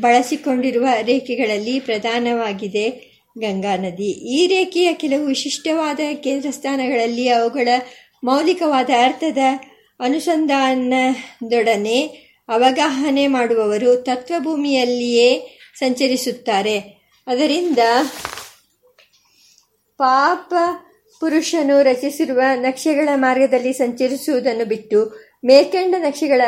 Speaker 1: ಬಳಸಿಕೊಂಡಿರುವ ರೇಖೆಗಳಲ್ಲಿ ಪ್ರಧಾನವಾಗಿದೆ ಗಂಗಾ ನದಿ. ಈ ರೇಖೆಯ ಕೆಲವು ವಿಶಿಷ್ಟವಾದ ಕೇಂದ್ರ ಸ್ಥಾನಗಳಲ್ಲಿ ಅವುಗಳ ಮೌಲಿಕವಾದ ಅರ್ಥದ ಅನುಸಂಧಾನದೊಡನೆ ಅವಗಾಹನೆ ಮಾಡುವವರು ತತ್ವಭೂಮಿಯಲ್ಲಿಯೇ ಸಂಚರಿಸುತ್ತಾರೆ. ಅದರಿಂದ ಪಾಪ ಪುರುಷನು ರಚಿಸಿರುವ ನಕ್ಷೆಗಳ ಮಾರ್ಗದಲ್ಲಿ ಸಂಚರಿಸುವುದನ್ನು ಬಿಟ್ಟು ಮೇಲ್ಕಂಡ ನಕ್ಷೆಗಳ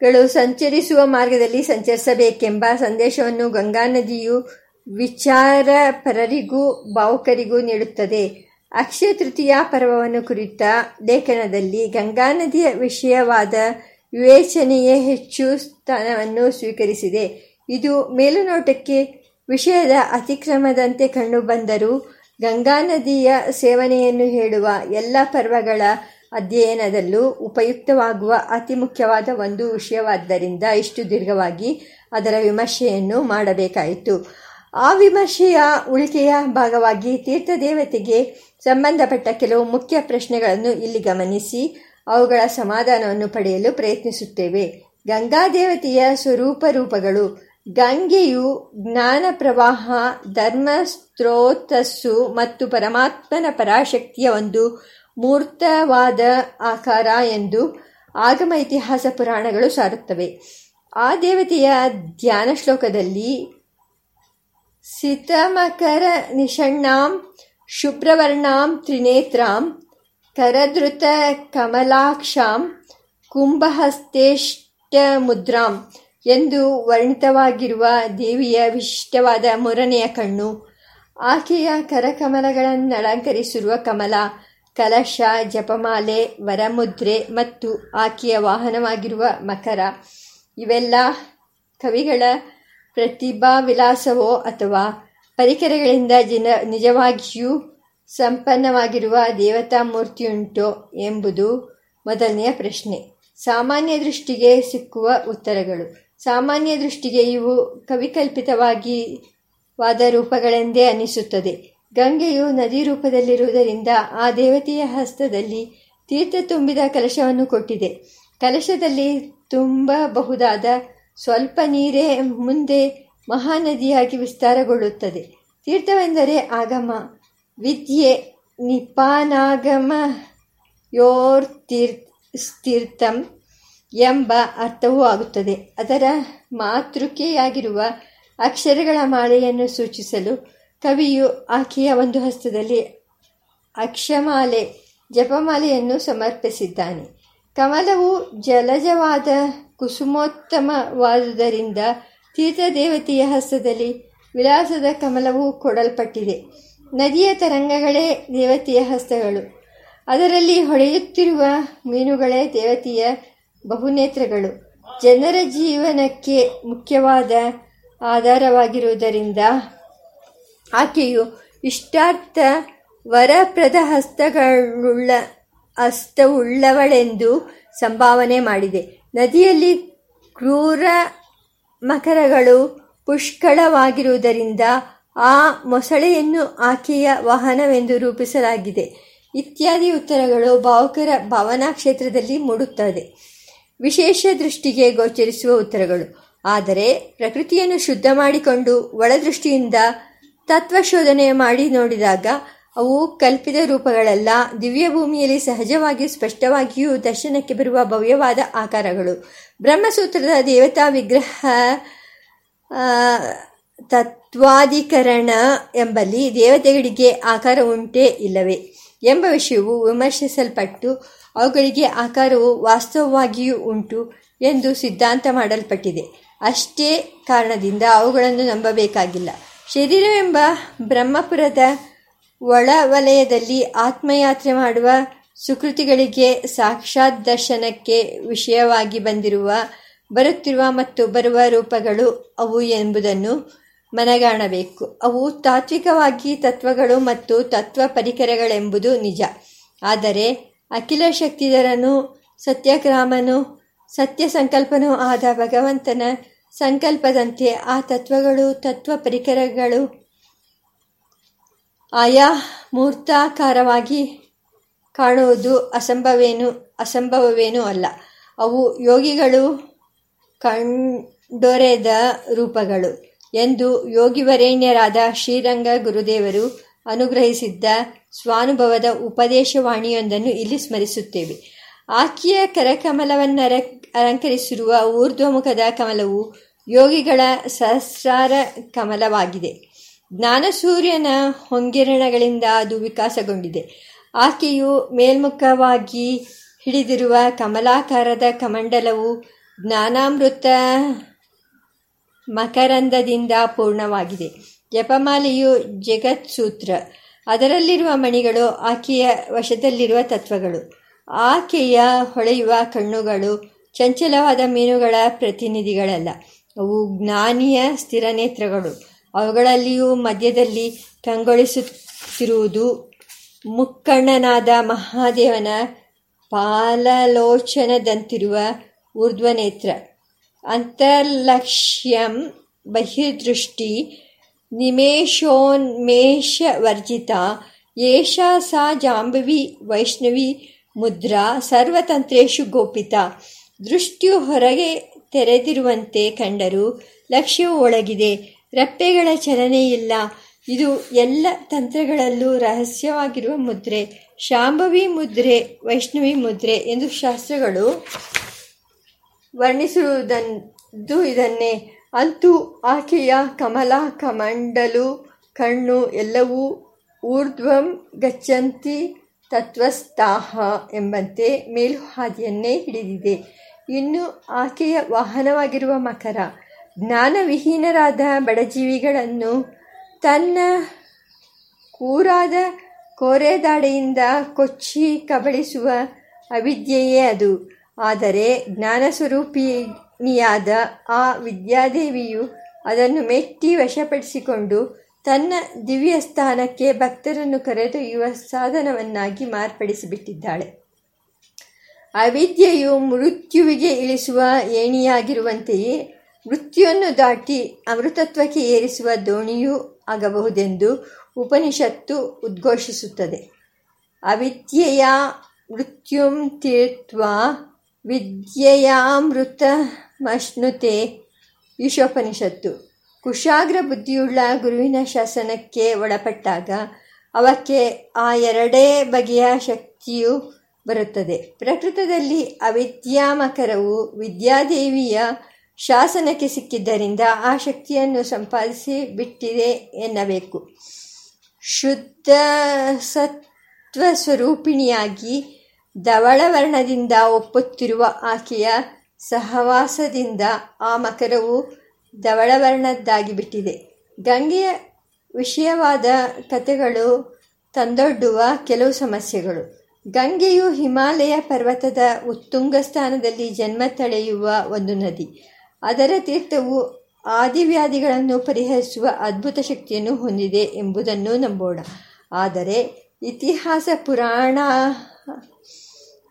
Speaker 1: ಗಳು ಸಂಚರಿಸುವ ಮಾರ್ಗದಲ್ಲಿ ಸಂಚರಿಸಬೇಕೆಂಬ ಸಂದೇಶವನ್ನು ಗಂಗಾ ನದಿಯು ವಿಚಾರಪರರಿಗೂ ಭಾವುಕರಿಗೂ ನೀಡುತ್ತದೆ. ಅಕ್ಷಯ ತೃತೀಯ ಪರ್ವವನ್ನು ಕುರಿತ ಲೇಖನದಲ್ಲಿ ಗಂಗಾ ನದಿಯ ವಿಷಯವಾದ ವಿವೇಚನೆಯೇ ಹೆಚ್ಚು ಸ್ಥಾನವನ್ನು ಸ್ವೀಕರಿಸಿದೆ. ಇದು ಮೇಲುನೋಟಕ್ಕೆ ವಿಷಯದ ಅತಿಕ್ರಮದಂತೆ ಕಂಡುಬಂದರೂ ಗಂಗಾ ನದಿಯ ಸೇವನೆಯನ್ನು ಹೇಳುವ ಎಲ್ಲ ಪರ್ವಗಳ ಅಧ್ಯಯನದಲ್ಲೂ ಉಪಯುಕ್ತವಾಗುವ ಅತಿ ಮುಖ್ಯವಾದ ಒಂದು ವಿಷಯವಾದ್ದರಿಂದ ಇಷ್ಟು ದೀರ್ಘವಾಗಿ ಅದರ ವಿಮರ್ಶೆಯನ್ನು ಮಾಡಬೇಕಾಯಿತು. ಆ ವಿಮರ್ಶೆಯ ಉಳಿಕೆಯ ಭಾಗವಾಗಿ ತೀರ್ಥದೇವತೆಗೆ ಸಂಬಂಧಪಟ್ಟ ಕೆಲವು ಮುಖ್ಯ ಪ್ರಶ್ನೆಗಳನ್ನು ಇಲ್ಲಿ ಗಮನಿಸಿ ಅವುಗಳ ಸಮಾಧಾನವನ್ನು ಪಡೆಯಲು ಪ್ರಯತ್ನಿಸುತ್ತೇವೆ. ಗಂಗಾದೇವತೆಯ ಸ್ವರೂಪ ರೂಪಗಳು ಗಂಗೆಯು ಜ್ಞಾನ ಪ್ರವಾಹ, ಧರ್ಮ, ಸ್ತ್ರೋತಸ್ಸು ಮತ್ತು ಪರಮಾತ್ಮನ ಪರಾಶಕ್ತಿಯ ಒಂದು ಮೂರ್ತವಾದ ಆಕಾರ ಎಂದು ಆಗಮ ಇತಿಹಾಸ ಪುರಾಣಗಳು ಸಾರುತ್ತವೆ. ಆ ದೇವತೆಯ ಧ್ಯಾನ ಶ್ಲೋಕದಲ್ಲಿ ಸಿತಮಕರ ನಿಷಣ್ಣಾಂ, ಶುಭ್ರವರ್ಣಾಂ, ತ್ರಿನೇತ್ರಾಂ, ಕರದೃತ ಕಮಲಾಕ್ಷಾಂ ಕುಂಭಹಸ್ತೇಷ್ಟ ಮುದ್ರಾಂ ಎಂದು ವರ್ಣಿತವಾಗಿರುವ ದೇವಿಯ ವಿಶಿಷ್ಟವಾದ ಮೂರನೆಯ ಕಣ್ಣು. ಆಕೆಯ ಕರಕಮಲಗಳನ್ನು ಅಲಂಕರಿಸಿರುವ ಕಮಲ, ಕಲಶ, ಜಪಮಾಲೆ, ವರಮುದ್ರೆ ಮತ್ತು ಆಕೆಯ ವಾಹನವಾಗಿರುವ ಮಕರ. ಇವೆಲ್ಲ ಕವಿಗಳ ಪ್ರತಿಭಾ ವಿಲಾಸವೋ ಅಥವಾ ಪರಿಕರಗಳಿಂದ ಜನ ನಿಜವಾಗಿಯೂ ಸಂಪನ್ನವಾಗಿರುವ ದೇವತಾ ಮೂರ್ತಿಯುಂಟೋ ಎಂಬುದು ಮೊದಲನೆಯ ಪ್ರಶ್ನೆ. ಸಾಮಾನ್ಯ ದೃಷ್ಟಿಗೆ ಸಿಕ್ಕುವ ಉತ್ತರಗಳು. ಸಾಮಾನ್ಯ ದೃಷ್ಟಿಗೆ ಇವು ಕವಿಕಲ್ಪಿತವಾಗಿ ವಾದ ರೂಪಗಳೆಂದೇ ಅನಿಸುತ್ತದೆ ಗಂಗೆಯು ನದಿ ರೂಪದಲ್ಲಿರುವುದರಿಂದ ಆ ದೇವತೆಯ ಹಸ್ತದಲ್ಲಿ ತೀರ್ಥ ತುಂಬಿದ ಕಲಶವನ್ನು ಕೊಟ್ಟಿದೆ. ಕಲಶದಲ್ಲಿ ತುಂಬಬಹುದಾದ ಸ್ವಲ್ಪ ನೀರೇ ಮುಂದೆ ಮಹಾನದಿಯಾಗಿ ವಿಸ್ತಾರಗೊಳ್ಳುತ್ತದೆ. ತೀರ್ಥವೆಂದರೆ ಆಗಮ. ವಿದ್ಯೆ ನಿಪಾನಾಗಮ ಯೋರ್ತೀರ್ಥಂ ಎಂಬ ಅರ್ಥವೂ ಆಗುತ್ತದೆ. ಅದರ ಮಾತೃಕೆಯಾಗಿರುವ ಅಕ್ಷರಗಳ ಮಾಲೆಯನ್ನು ಸೂಚಿಸಲು ಕವಿಯು ಆಕೆಯ ಒಂದು ಹಸ್ತದಲ್ಲಿ ಅಕ್ಷಮಾಲೆ, ಜಪಮಾಲೆಯನ್ನು ಸಮರ್ಪಿಸಿದ್ದಾನೆ. ಕಮಲವು ಜಲಜವಾದ ಕುಸುಮೋತ್ತಮವಾದುದರಿಂದ ತೀರ್ಥದೇವತೆಯ ಹಸ್ತದಲ್ಲಿ ವಿಲಾಸದ ಕಮಲವು ಕೊಡಲ್ಪಟ್ಟಿದೆ. ನದಿಯ ತರಂಗಗಳೇ ದೇವತೆಯ ಹಸ್ತಗಳು. ಅದರಲ್ಲಿ ಹೊಳೆಯುತ್ತಿರುವ ಮೀನುಗಳೇ ದೇವತೆಯ ಬಹುನೇತ್ರಗಳು. ಜನರ ಜೀವನಕ್ಕೆ ಮುಖ್ಯವಾದ ಆಧಾರವಾಗಿರುವುದರಿಂದ ಆಕೆಯು ಇಷ್ಟಾರ್ಥ ವರಪ್ರದ ಹಸ್ತಗಳುಳ್ಳ, ಹಸ್ತವುಳ್ಳವಳೆಂದು ಸಂಭಾವನೆ ಮಾಡಿದೆ. ನದಿಯಲ್ಲಿ ಕ್ರೂರ ಮಕರಗಳು ಪುಷ್ಕಳವಾಗಿರುವುದರಿಂದ ಆ ಮೊಸಳೆಯನ್ನು ಆಕೆಯ ವಾಹನವೆಂದು ರೂಪಿಸಲಾಗಿದೆ. ಇತ್ಯಾದಿ ಉತ್ತರಗಳು ಭಾವುಕರ ಭಾವನಾ ಕ್ಷೇತ್ರದಲ್ಲಿ ಮೂಡುತ್ತದೆ. ವಿಶೇಷ ದೃಷ್ಟಿಗೆ ಗೋಚರಿಸುವ ಉತ್ತರಗಳು. ಆದರೆ ಪ್ರಕೃತಿಯನ್ನು ಶುದ್ಧ ಮಾಡಿಕೊಂಡು ಒಳದೃಷ್ಟಿಯಿಂದ ತತ್ವಶೋಧನೆ ಮಾಡಿ ನೋಡಿದಾಗ ಅವು ಕಲ್ಪಿತ ರೂಪಗಳಲ್ಲ, ದಿವ್ಯ ಭೂಮಿಯಲ್ಲಿ ಸಹಜವಾಗಿ ಸ್ಪಷ್ಟವಾಗಿಯೂ ದರ್ಶನಕ್ಕೆ ಬರುವ ಭವ್ಯವಾದ ಆಕಾರಗಳು. ಬ್ರಹ್ಮಸೂತ್ರದ ದೇವತಾ ವಿಗ್ರಹ ತತ್ವಾಧಿಕರಣ ಎಂಬಲ್ಲಿ ದೇವತೆಗಳಿಗೆ ಆಕಾರ ಉಂಟೇ ಇಲ್ಲವೇ ಎಂಬ ವಿಷಯವು ವಿಮರ್ಶಿಸಲ್ಪಟ್ಟು ಅವುಗಳಿಗೆ ಆಕಾರವು ವಾಸ್ತವವಾಗಿಯೂ ಉಂಟು ಎಂದು ಸಿದ್ಧಾಂತ ಮಾಡಲ್ಪಟ್ಟಿದೆ. ಅಷ್ಟೇ ಕಾರಣದಿಂದ ಅವುಗಳನ್ನು ನಂಬಬೇಕಾಗಿಲ್ಲ. ಶರೀರವೆಂಬ ಬ್ರಹ್ಮಪುರದ ಒಳ ವಲಯದಲ್ಲಿ ಆತ್ಮಯಾತ್ರೆ ಮಾಡುವ ಸುಕೃತಿಗಳಿಗೆ ಸಾಕ್ಷಾತ್ ದರ್ಶನಕ್ಕೆ ವಿಷಯವಾಗಿ ಬಂದಿರುವ, ಬರುತ್ತಿರುವ ಮತ್ತು ಬರುವ ರೂಪಗಳು ಅವು ಎಂಬುದನ್ನು ಮನಗಾಣಬೇಕು. ಅವು ತಾತ್ವಿಕವಾಗಿ ತತ್ವಗಳು ಮತ್ತು ತತ್ವ ಪರಿಕರಗಳೆಂಬುದು ನಿಜ. ಆದರೆ ಅಖಿಲ ಶಕ್ತಿಧರನು, ಸತ್ಯಗ್ರಾಮನು ಸತ್ಯ ಸಂಕಲ್ಪನೂ ಆದ ಭಗವಂತನ ಸಂಕಲ್ಪದಂತೆ ಆ ತತ್ವಗಳು, ತತ್ವ ಪರಿಕರಗಳು ಆಯಾ ಮೂರ್ತಾಕಾರವಾಗಿ ಕಾಣುವುದು ಅಸಂಭವೇನು, ಅಸಂಭವವೇನೂ ಅಲ್ಲ. ಅವು ಯೋಗಿಗಳು ಕಂಡೊರೆದ ರೂಪಗಳು ಎಂದು ಯೋಗಿವರೇಣ್ಯರಾದ ಶ್ರೀರಂಗ ಗುರುದೇವರು ಅನುಗ್ರಹಿಸಿದ್ದ ಸ್ವಾನುಭವದ ಉಪದೇಶವಾಣಿಯೊಂದನ್ನು ಇಲ್ಲಿ ಸ್ಮರಿಸುತ್ತೇವೆ. ಆಕೆಯ ಕರಕಮಲವನ್ನರ ಅಲಂಕರಿಸಿರುವ ಊರ್ಧ್ವಮುಖದ ಕಮಲವು ಯೋಗಿಗಳ ಸಹಸ್ರಾರ ಕಮಲವಾಗಿದೆ. ಜ್ಞಾನಸೂರ್ಯನ ಹೊಂಗಿರಣಗಳಿಂದ ಅದು ವಿಕಾಸಗೊಂಡಿದೆ. ಆಕೆಯು ಮೇಲ್ಮುಖವಾಗಿ ಹಿಡಿದಿರುವ ಕಮಲಾಕಾರದ ಕಮಂಡಲವು ಜ್ಞಾನಾಮೃತ ಮಕರಂದದಿಂದ ಪೂರ್ಣವಾಗಿದೆ. ಜಪಮಾಲೆಯು ಜಗತ್ಸೂತ್ರ. ಅದರಲ್ಲಿರುವ ಮಣಿಗಳು ಆಕೆಯ ವಶದಲ್ಲಿರುವ ತತ್ವಗಳು. ಆಕೆಯ ಹೊಳೆಯುವ ಕಣ್ಣುಗಳು ಚಂಚಲವಾದ ಮೀನುಗಳ ಪ್ರತಿನಿಧಿಗಳಲ್ಲ. ಅವು ಜ್ಞಾನಿಯ ಸ್ಥಿರ ನೇತ್ರಗಳು. ಅವುಗಳಲ್ಲಿಯೂ ಮಧ್ಯದಲ್ಲಿ ಕಂಗೊಳಿಸುತ್ತಿರುವುದು ಮುಕ್ಕಣ್ಣನಾದ ಮಹಾದೇವನ ಪಾಲಲೋಚನದಂತಿರುವ ಊರ್ಧ್ವನೇತ್ರ. ಅಂತರ್ಲಕ್ಷ್ಯಂ ಬಹಿರ್ದೃಷ್ಟಿ ನಿಮೇಷೋನ್ಮೇಷವರ್ಜಿತ ಏಷಾ ಸಾ ಜಾಂಬವಿ ವೈಷ್ಣವಿ ಮುದ್ರಾ ಸರ್ವತಂತ್ರೇಶು ಗೋಪಿತ ದೃಷ್ಟಿಯು ಹೊರಗೆ ತೆರೆದಿರುವಂತೆ ಕಂಡರೂ ಲಕ್ಷ್ಯವು ಒಳಗಿದೆ ರಪ್ಪೆಗಳ ಚಲನೆಯಿಲ್ಲ ಇದು ಎಲ್ಲ ತಂತ್ರಗಳಲ್ಲೂ ರಹಸ್ಯವಾಗಿರುವ ಮುದ್ರೆ. ಶಾಂಭವಿ ಮುದ್ರೆ, ವೈಷ್ಣವಿ ಮುದ್ರೆ ಎಂದು ಶಾಸ್ತ್ರಗಳು ವರ್ಣಿಸಿರುವುದಂದು ಇದನ್ನೇ. ಅಂತೂ ಆಕೆಯ ಕಮಲ, ಕಮಂಡಲು, ಕಣ್ಣು ಎಲ್ಲವೂ ಊರ್ಧ್ವಂ ಗಚ್ಚಂತಿ ತತ್ವಸ್ತಾಹ ಎಂಬಂತೆ ಮೇಲುಹಾದಿಯನ್ನೇ ಹಿಡಿದಿದೆ. ಇನ್ನು ಆಕೆಯ ವಾಹನವಾಗಿರುವ ಮಕರ, ಜ್ಞಾನವಿಹೀನರಾದ ಬಡಜೀವಿಗಳನ್ನು ತನ್ನ ಕೂರಾದ ಕೋರೆದಾಡೆಯಿಂದ ಕೊಚ್ಚಿ ಕಬಳಿಸುವ ಅವಿದ್ಯೆಯೇ ಅದು. ಆದರೆ ಜ್ಞಾನಸ್ವರೂಪಿಣಿಯಾದ ಆ ವಿದ್ಯಾದೇವಿಯು ಅದನ್ನು ಮೆಟ್ಟಿ ವಶಪಡಿಸಿಕೊಂಡು ತನ್ನ ದಿವ್ಯ ಸ್ಥಾನಕ್ಕೆ ಭಕ್ತರನ್ನು ಕರೆದೊಯ್ಯುವ ಸಾಧನವನ್ನಾಗಿ ಮಾರ್ಪಡಿಸಿಬಿಟ್ಟಿದ್ದಾಳೆ. ಅವಿದ್ಯೆಯು ಮೃತ್ಯುವಿಗೆ ಇಳಿಸುವ ಏಣಿಯಾಗಿರುವಂತೆಯೇ ಮೃತ್ಯುವನ್ನು ದಾಟಿ ಅಮೃತತ್ವಕ್ಕೆ ಏರಿಸುವ ದೋಣಿಯೂ ಆಗಬಹುದೆಂದು ಉಪನಿಷತ್ತು ಉದ್ಘೋಷಿಸುತ್ತದೆ. ಅವಿದ್ಯೆಯ ಮೃತ್ಯುಂ ತೀರ್ತ್ವ ವಿದ್ಯೆಯಾಮೃತಮಶ್ನುತೆ ಈಶೋಪನಿಷತ್ತು ಕುಶಾಗ್ರ ಬುದ್ಧಿಯುಳ್ಳ ಗುರುವಿನ ಶಾಸನಕ್ಕೆ ಒಳಪಟ್ಟಾಗ ಅವಕ್ಕೆ ಆ ಎರಡೇ ಬಗೆಯ ಶಕ್ತಿಯು ಬರುತ್ತದೆ. ಪ್ರಕೃತದಲ್ಲಿ ಅವಿದ್ಯಾಮಕರವು ವಿದ್ಯಾದೇವಿಯ ಶಾಸನಕ್ಕೆ ಸಿಕ್ಕಿದ್ದರಿಂದ ಆ ಶಕ್ತಿಯನ್ನು ಸಂಪಾದಿಸಿ ಬಿಟ್ಟಿದೆ ಎನ್ನಬೇಕು. ಶುದ್ಧ ಸತ್ವಸ್ವರೂಪಿಣಿಯಾಗಿ ಧವಳವರ್ಣದಿಂದ ಒಪ್ಪುತ್ತಿರುವ ಆಕೆಯ ಸಹವಾಸದಿಂದ ಆ ಮಕರವು ಧವಳವರ್ಣದ್ದಾಗಿಬಿಟ್ಟಿದೆ ಗಂಗೆಯ ವಿಷಯವಾದ ಕಥೆಗಳು ತಂದೊಡ್ಡುವ ಕೆಲವು ಸಮಸ್ಯೆಗಳು. ಗಂಗೆಯು ಹಿಮಾಲಯ ಪರ್ವತದ ಉತ್ತುಂಗ ಸ್ಥಾನದಲ್ಲಿ ಜನ್ಮ ತಳೆಯುವ ಒಂದು ನದಿ. ಅದರ ತೀರ್ಥವು ಆದಿವ್ಯಾಧಿಗಳನ್ನು ಪರಿಹರಿಸುವ ಅದ್ಭುತ ಶಕ್ತಿಯನ್ನು ಹೊಂದಿದೆ ಎಂಬುದನ್ನು ನಂಬೋಣ. ಆದರೆ ಇತಿಹಾಸ ಪುರಾಣ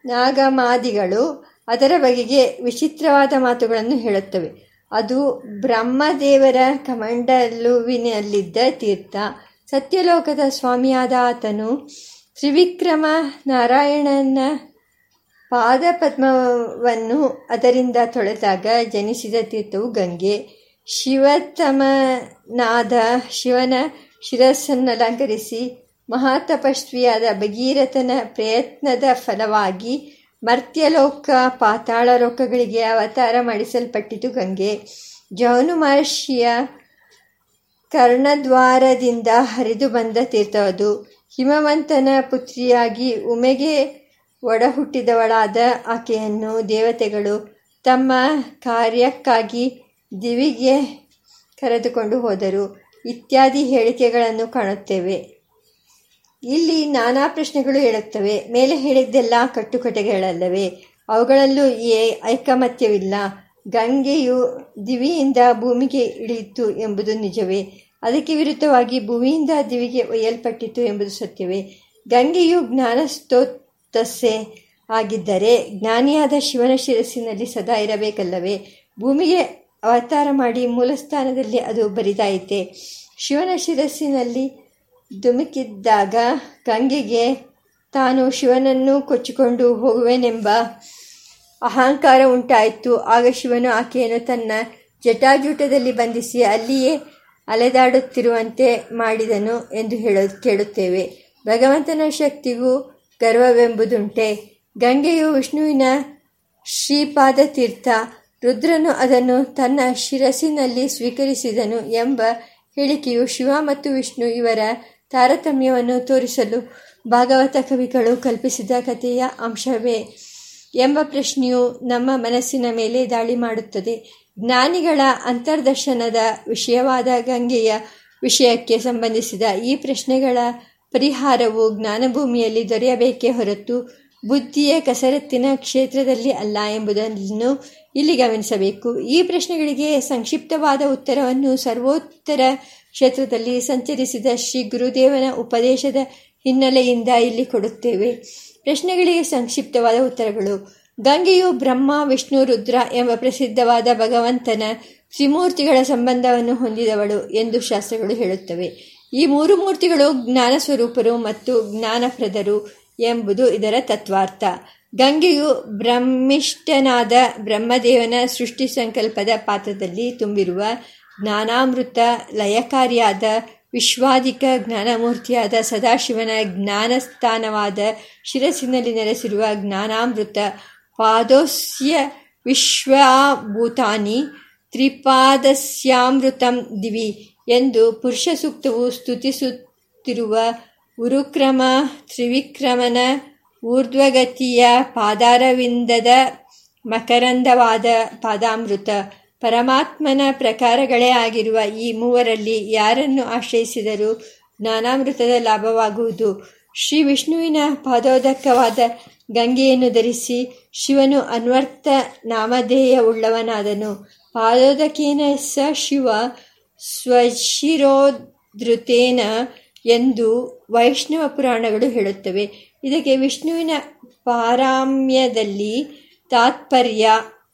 Speaker 1: ನಾಗಮಾದಿಗಳು ಅದರ ಬಗೆಗೆ ವಿಚಿತ್ರವಾದ ಮಾತುಗಳನ್ನು ಹೇಳುತ್ತವೆ. ಅದು ಬ್ರಹ್ಮದೇವರ ಕಮಂಡಲುವಿನಲ್ಲಿದ್ದ ತೀರ್ಥ. ಸತ್ಯಲೋಕದ ಸ್ವಾಮಿಯಾದ ಆತನು ತ್ರಿವಿಕ್ರಮ ನಾರಾಯಣನ ಪಾದಪದ್ಮವನ್ನು ಅದರಿಂದ ತೊಳೆದಾಗ ಜನಿಸಿದ ತೀರ್ಥವು ಗಂಗೆ. ಶಿವತಮನಾದ ಶಿವನ ಶಿರಸ್ಸನ್ನಲಂಕರಿಸಿ ಮಹಾತಪಸ್ವಿಯಾದ ಭಗೀರಥನ ಪ್ರಯತ್ನದ ಫಲವಾಗಿ ಮರ್ತ್ಯಲೋಕ ಪಾತಾಳ ಲೋಕಗಳಿಗೆ ಅವತಾರ ಮಾಡಿಸಲ್ಪಟ್ಟಿತು ಗಂಗೆ. ಜೌನು ಮಹರ್ಷಿಯ ಕರ್ಣದ್ವಾರದಿಂದ ಹರಿದು ಬಂದ ತೀರ್ಥವದು ಹಿಮವಂತನ ಪುತ್ರಿಯಾಗಿ ಉಮೆಗೆ ಒಡಹುಟ್ಟಿದವಳಾದ ಆಕೆಯನ್ನು ದೇವತೆಗಳು ತಮ್ಮ ಕಾರ್ಯಕ್ಕಾಗಿ ದಿವಿಗೆ ಕರೆದುಕೊಂಡು ಹೋದರು. ಇತ್ಯಾದಿ ಹೇಳಿಕೆಗಳನ್ನು ಕಾಣುತ್ತೇವೆ. ಇಲ್ಲಿ ನಾನಾ ಪ್ರಶ್ನೆಗಳು ಹೇಳುತ್ತವೆ. ಮೇಲೆ ಹೇಳಿದ್ದೆಲ್ಲ ಕಟ್ಟುಕತೆಗಳಲ್ಲವೇ ಅವುಗಳಲ್ಲೂ ಏ ಐಕಮತ್ಯವಿಲ್ಲ. ಗಂಗೆಯು ದಿವಿಯಿಂದ ಭೂಮಿಗೆ ಇಳಿಯಿತು ಎಂಬುದು ನಿಜವೇ. ಅದಕ್ಕೆ ವಿರುದ್ಧವಾಗಿ ಭೂಮಿಯಿಂದ ದಿವಿಗೆ ಒಯ್ಯಲ್ಪಟ್ಟಿತು ಎಂಬುದು ಸತ್ಯವೇ. ಗಂಗೆಯು ಜ್ಞಾನಸ್ತೋತಸ್ಸೆ ಆಗಿದ್ದರೆ ಜ್ಞಾನಿಯಾದ ಶಿವನ ಶಿರಸ್ಸಿನಲ್ಲಿ ಸದಾ ಇರಬೇಕಲ್ಲವೇ? ಭೂಮಿಗೆ ಅವತಾರ ಮಾಡಿ ಮೂಲಸ್ಥಾನದಲ್ಲಿ ಅದು ಬರಿದಾಯಿತೆ? ಶಿವನ ಶಿರಸ್ಸಿನಲ್ಲಿ ಧುಮುಕಿದ್ದಾಗ ಗಂಗೆಗೆ ತಾನು ಶಿವನನ್ನು ಕೊಚ್ಚಿಕೊಂಡು ಹೋಗುವೆನೆಂಬ ಅಹಂಕಾರ ಉಂಟಾಯಿತು. ಆಗ ಶಿವನು ಆಕೆಯನ್ನು ತನ್ನ ಜಟಾಜೂಟದಲ್ಲಿ ಬಂಧಿಸಿ ಅಲ್ಲಿಯೇ ಅಲೆದಾಡುತ್ತಿರುವಂತೆ ಮಾಡಿದನು ಎಂದು ಹೇಳ, ಕೇಳುತ್ತೇವೆ. ಭಗವಂತನ ಶಕ್ತಿಗೂ ಗರ್ವವೆಂಬುದುಂಟೆ. ಗಂಗೆಯು ವಿಷ್ಣುವಿನ ಶ್ರೀಪಾದ ತೀರ್ಥ ರುದ್ರನು ಅದನ್ನು ತನ್ನ ಶಿರಸಿನಲ್ಲಿ ಸ್ವೀಕರಿಸಿದನು ಎಂಬ ಹೇಳಿಕೆಯು ಶಿವ ಮತ್ತು ವಿಷ್ಣು ಇವರ ತಾರತಮ್ಯವನ್ನು ತೋರಿಸಲು ಭಾಗವತ ಕವಿಗಳು ಕಲ್ಪಿಸಿದ ಕಥೆಯ ಅಂಶವೇ ಎಂಬ ಪ್ರಶ್ನೆಯು ನಮ್ಮ ಮನಸ್ಸಿನ ಮೇಲೆ ದಾಳಿ ಮಾಡುತ್ತದೆ. ಜ್ಞಾನಿಗಳ ಅಂತರ್ದರ್ಶನದ ವಿಷಯವಾದ ಗಂಗೆಯ ವಿಷಯಕ್ಕೆ ಸಂಬಂಧಿಸಿದ ಈ ಪ್ರಶ್ನೆಗಳ ಪರಿಹಾರವು ಜ್ಞಾನಭೂಮಿಯಲ್ಲಿ ದೊರೆಯಬೇಕೇ ಹೊರತು ಬುದ್ಧಿಯ ಕಸರತ್ತಿನ ಕ್ಷೇತ್ರದಲ್ಲಿ ಅಲ್ಲ ಎಂಬುದನ್ನು ಇಲ್ಲಿ ಗಮನಿಸಬೇಕು. ಈ ಪ್ರಶ್ನೆಗಳಿಗೆ ಸಂಕ್ಷಿಪ್ತವಾದ ಉತ್ತರವನ್ನು ಸರ್ವೋತ್ತರ ಕ್ಷೇತ್ರದಲ್ಲಿ ಸಂಚರಿಸಿದ ಶ್ರೀ ಗುರುದೇವನ ಉಪದೇಶದ ಹಿನ್ನೆಲೆಯಿಂದ ಇಲ್ಲಿ ಕೊಡುತ್ತೇವೆ. ಪ್ರಶ್ನೆಗಳಿಗೆ ಸಂಕ್ಷಿಪ್ತವಾದ ಉತ್ತರಗಳು. ಗಂಗೆಯು ಬ್ರಹ್ಮ, ವಿಷ್ಣು, ರುದ್ರ ಎಂಬ ಪ್ರಸಿದ್ಧವಾದ ಭಗವಂತನ ತ್ರಿಮೂರ್ತಿಗಳ ಸಂಬಂಧವನ್ನು ಹೊಂದಿದವಳು ಎಂದು ಶಾಸ್ತ್ರಗಳು ಹೇಳುತ್ತವೆ. ಈ ಮೂರು ಮೂರ್ತಿಗಳು ಜ್ಞಾನ ಸ್ವರೂಪರು ಮತ್ತು ಜ್ಞಾನಪ್ರದರು ಎಂಬುದು ಇದರ ತತ್ವಾರ್ಥ. ಗಂಗೆಯು ಬ್ರಹ್ಮಿಷ್ಠನಾದ ಬ್ರಹ್ಮದೇವನ ಸೃಷ್ಟಿ ಸಂಕಲ್ಪದ ಪಾತ್ರದಲ್ಲಿ ತುಂಬಿರುವ ಜ್ಞಾನಾಮೃತ, ಲಯಕಾರಿಯಾದ, ವಿಶ್ವಾಧಿಕ ಜ್ಞಾನಮೂರ್ತಿಯಾದ, ಸದಾಶಿವನ ಜ್ಞಾನಸ್ಥಾನವಾದ ಶಿರಸ್ಸಿನಲ್ಲಿ ನೆಲೆಸಿರುವ ಜ್ಞಾನಾಮೃತ, ಪಾದೋಸ್ಯ ವಿಶ್ವಭೂತಾನಿ, ತ್ರಿಪಾದಸ್ಯಾಮೃತಂ ದಿವಿ ಎಂದು ಪುರುಷ ಸೂಕ್ತವು ಸ್ತುತಿಸುತ್ತಿರುವ ಉರುಕ್ರಮ, ತ್ರಿವಿಕ್ರಮನ ಊರ್ಧ್ವಗತಿಯ ಪಾದಾರವಿಂದದ ಮಕರಂದವಾದ ಪಾದಾಮೃತ. ಪರಮಾತ್ಮನ ಪ್ರಕಾರಗಳೇ ಆಗಿರುವ ಈ ಮೂವರಲ್ಲಿ ಯಾರನ್ನು ಆಶ್ರಯಿಸಿದರೂ ಜ್ಞಾನಾಮೃತದ ಲಾಭವಾಗುವುದು. ಶ್ರೀ ವಿಷ್ಣುವಿನ ಪಾದೋದಕವಾದ ಗಂಗೆಯನ್ನು ಧರಿಸಿ ಶಿವನು ಅನ್ವರ್ಥ ನಾಮಧೇಯವುಳ್ಳವನಾದನು. ಪಾದೋದಕೇನ ಸ ಶಿವ ಸ್ವಶಿರೋಧೃತೇನ ಎಂದು ವೈಷ್ಣವ ಪುರಾಣಗಳು ಹೇಳುತ್ತವೆ. ಇದಕ್ಕೆ ವಿಷ್ಣುವಿನ ಪಾರಾಮ್ಯದಲ್ಲಿ ತಾತ್ಪರ್ಯ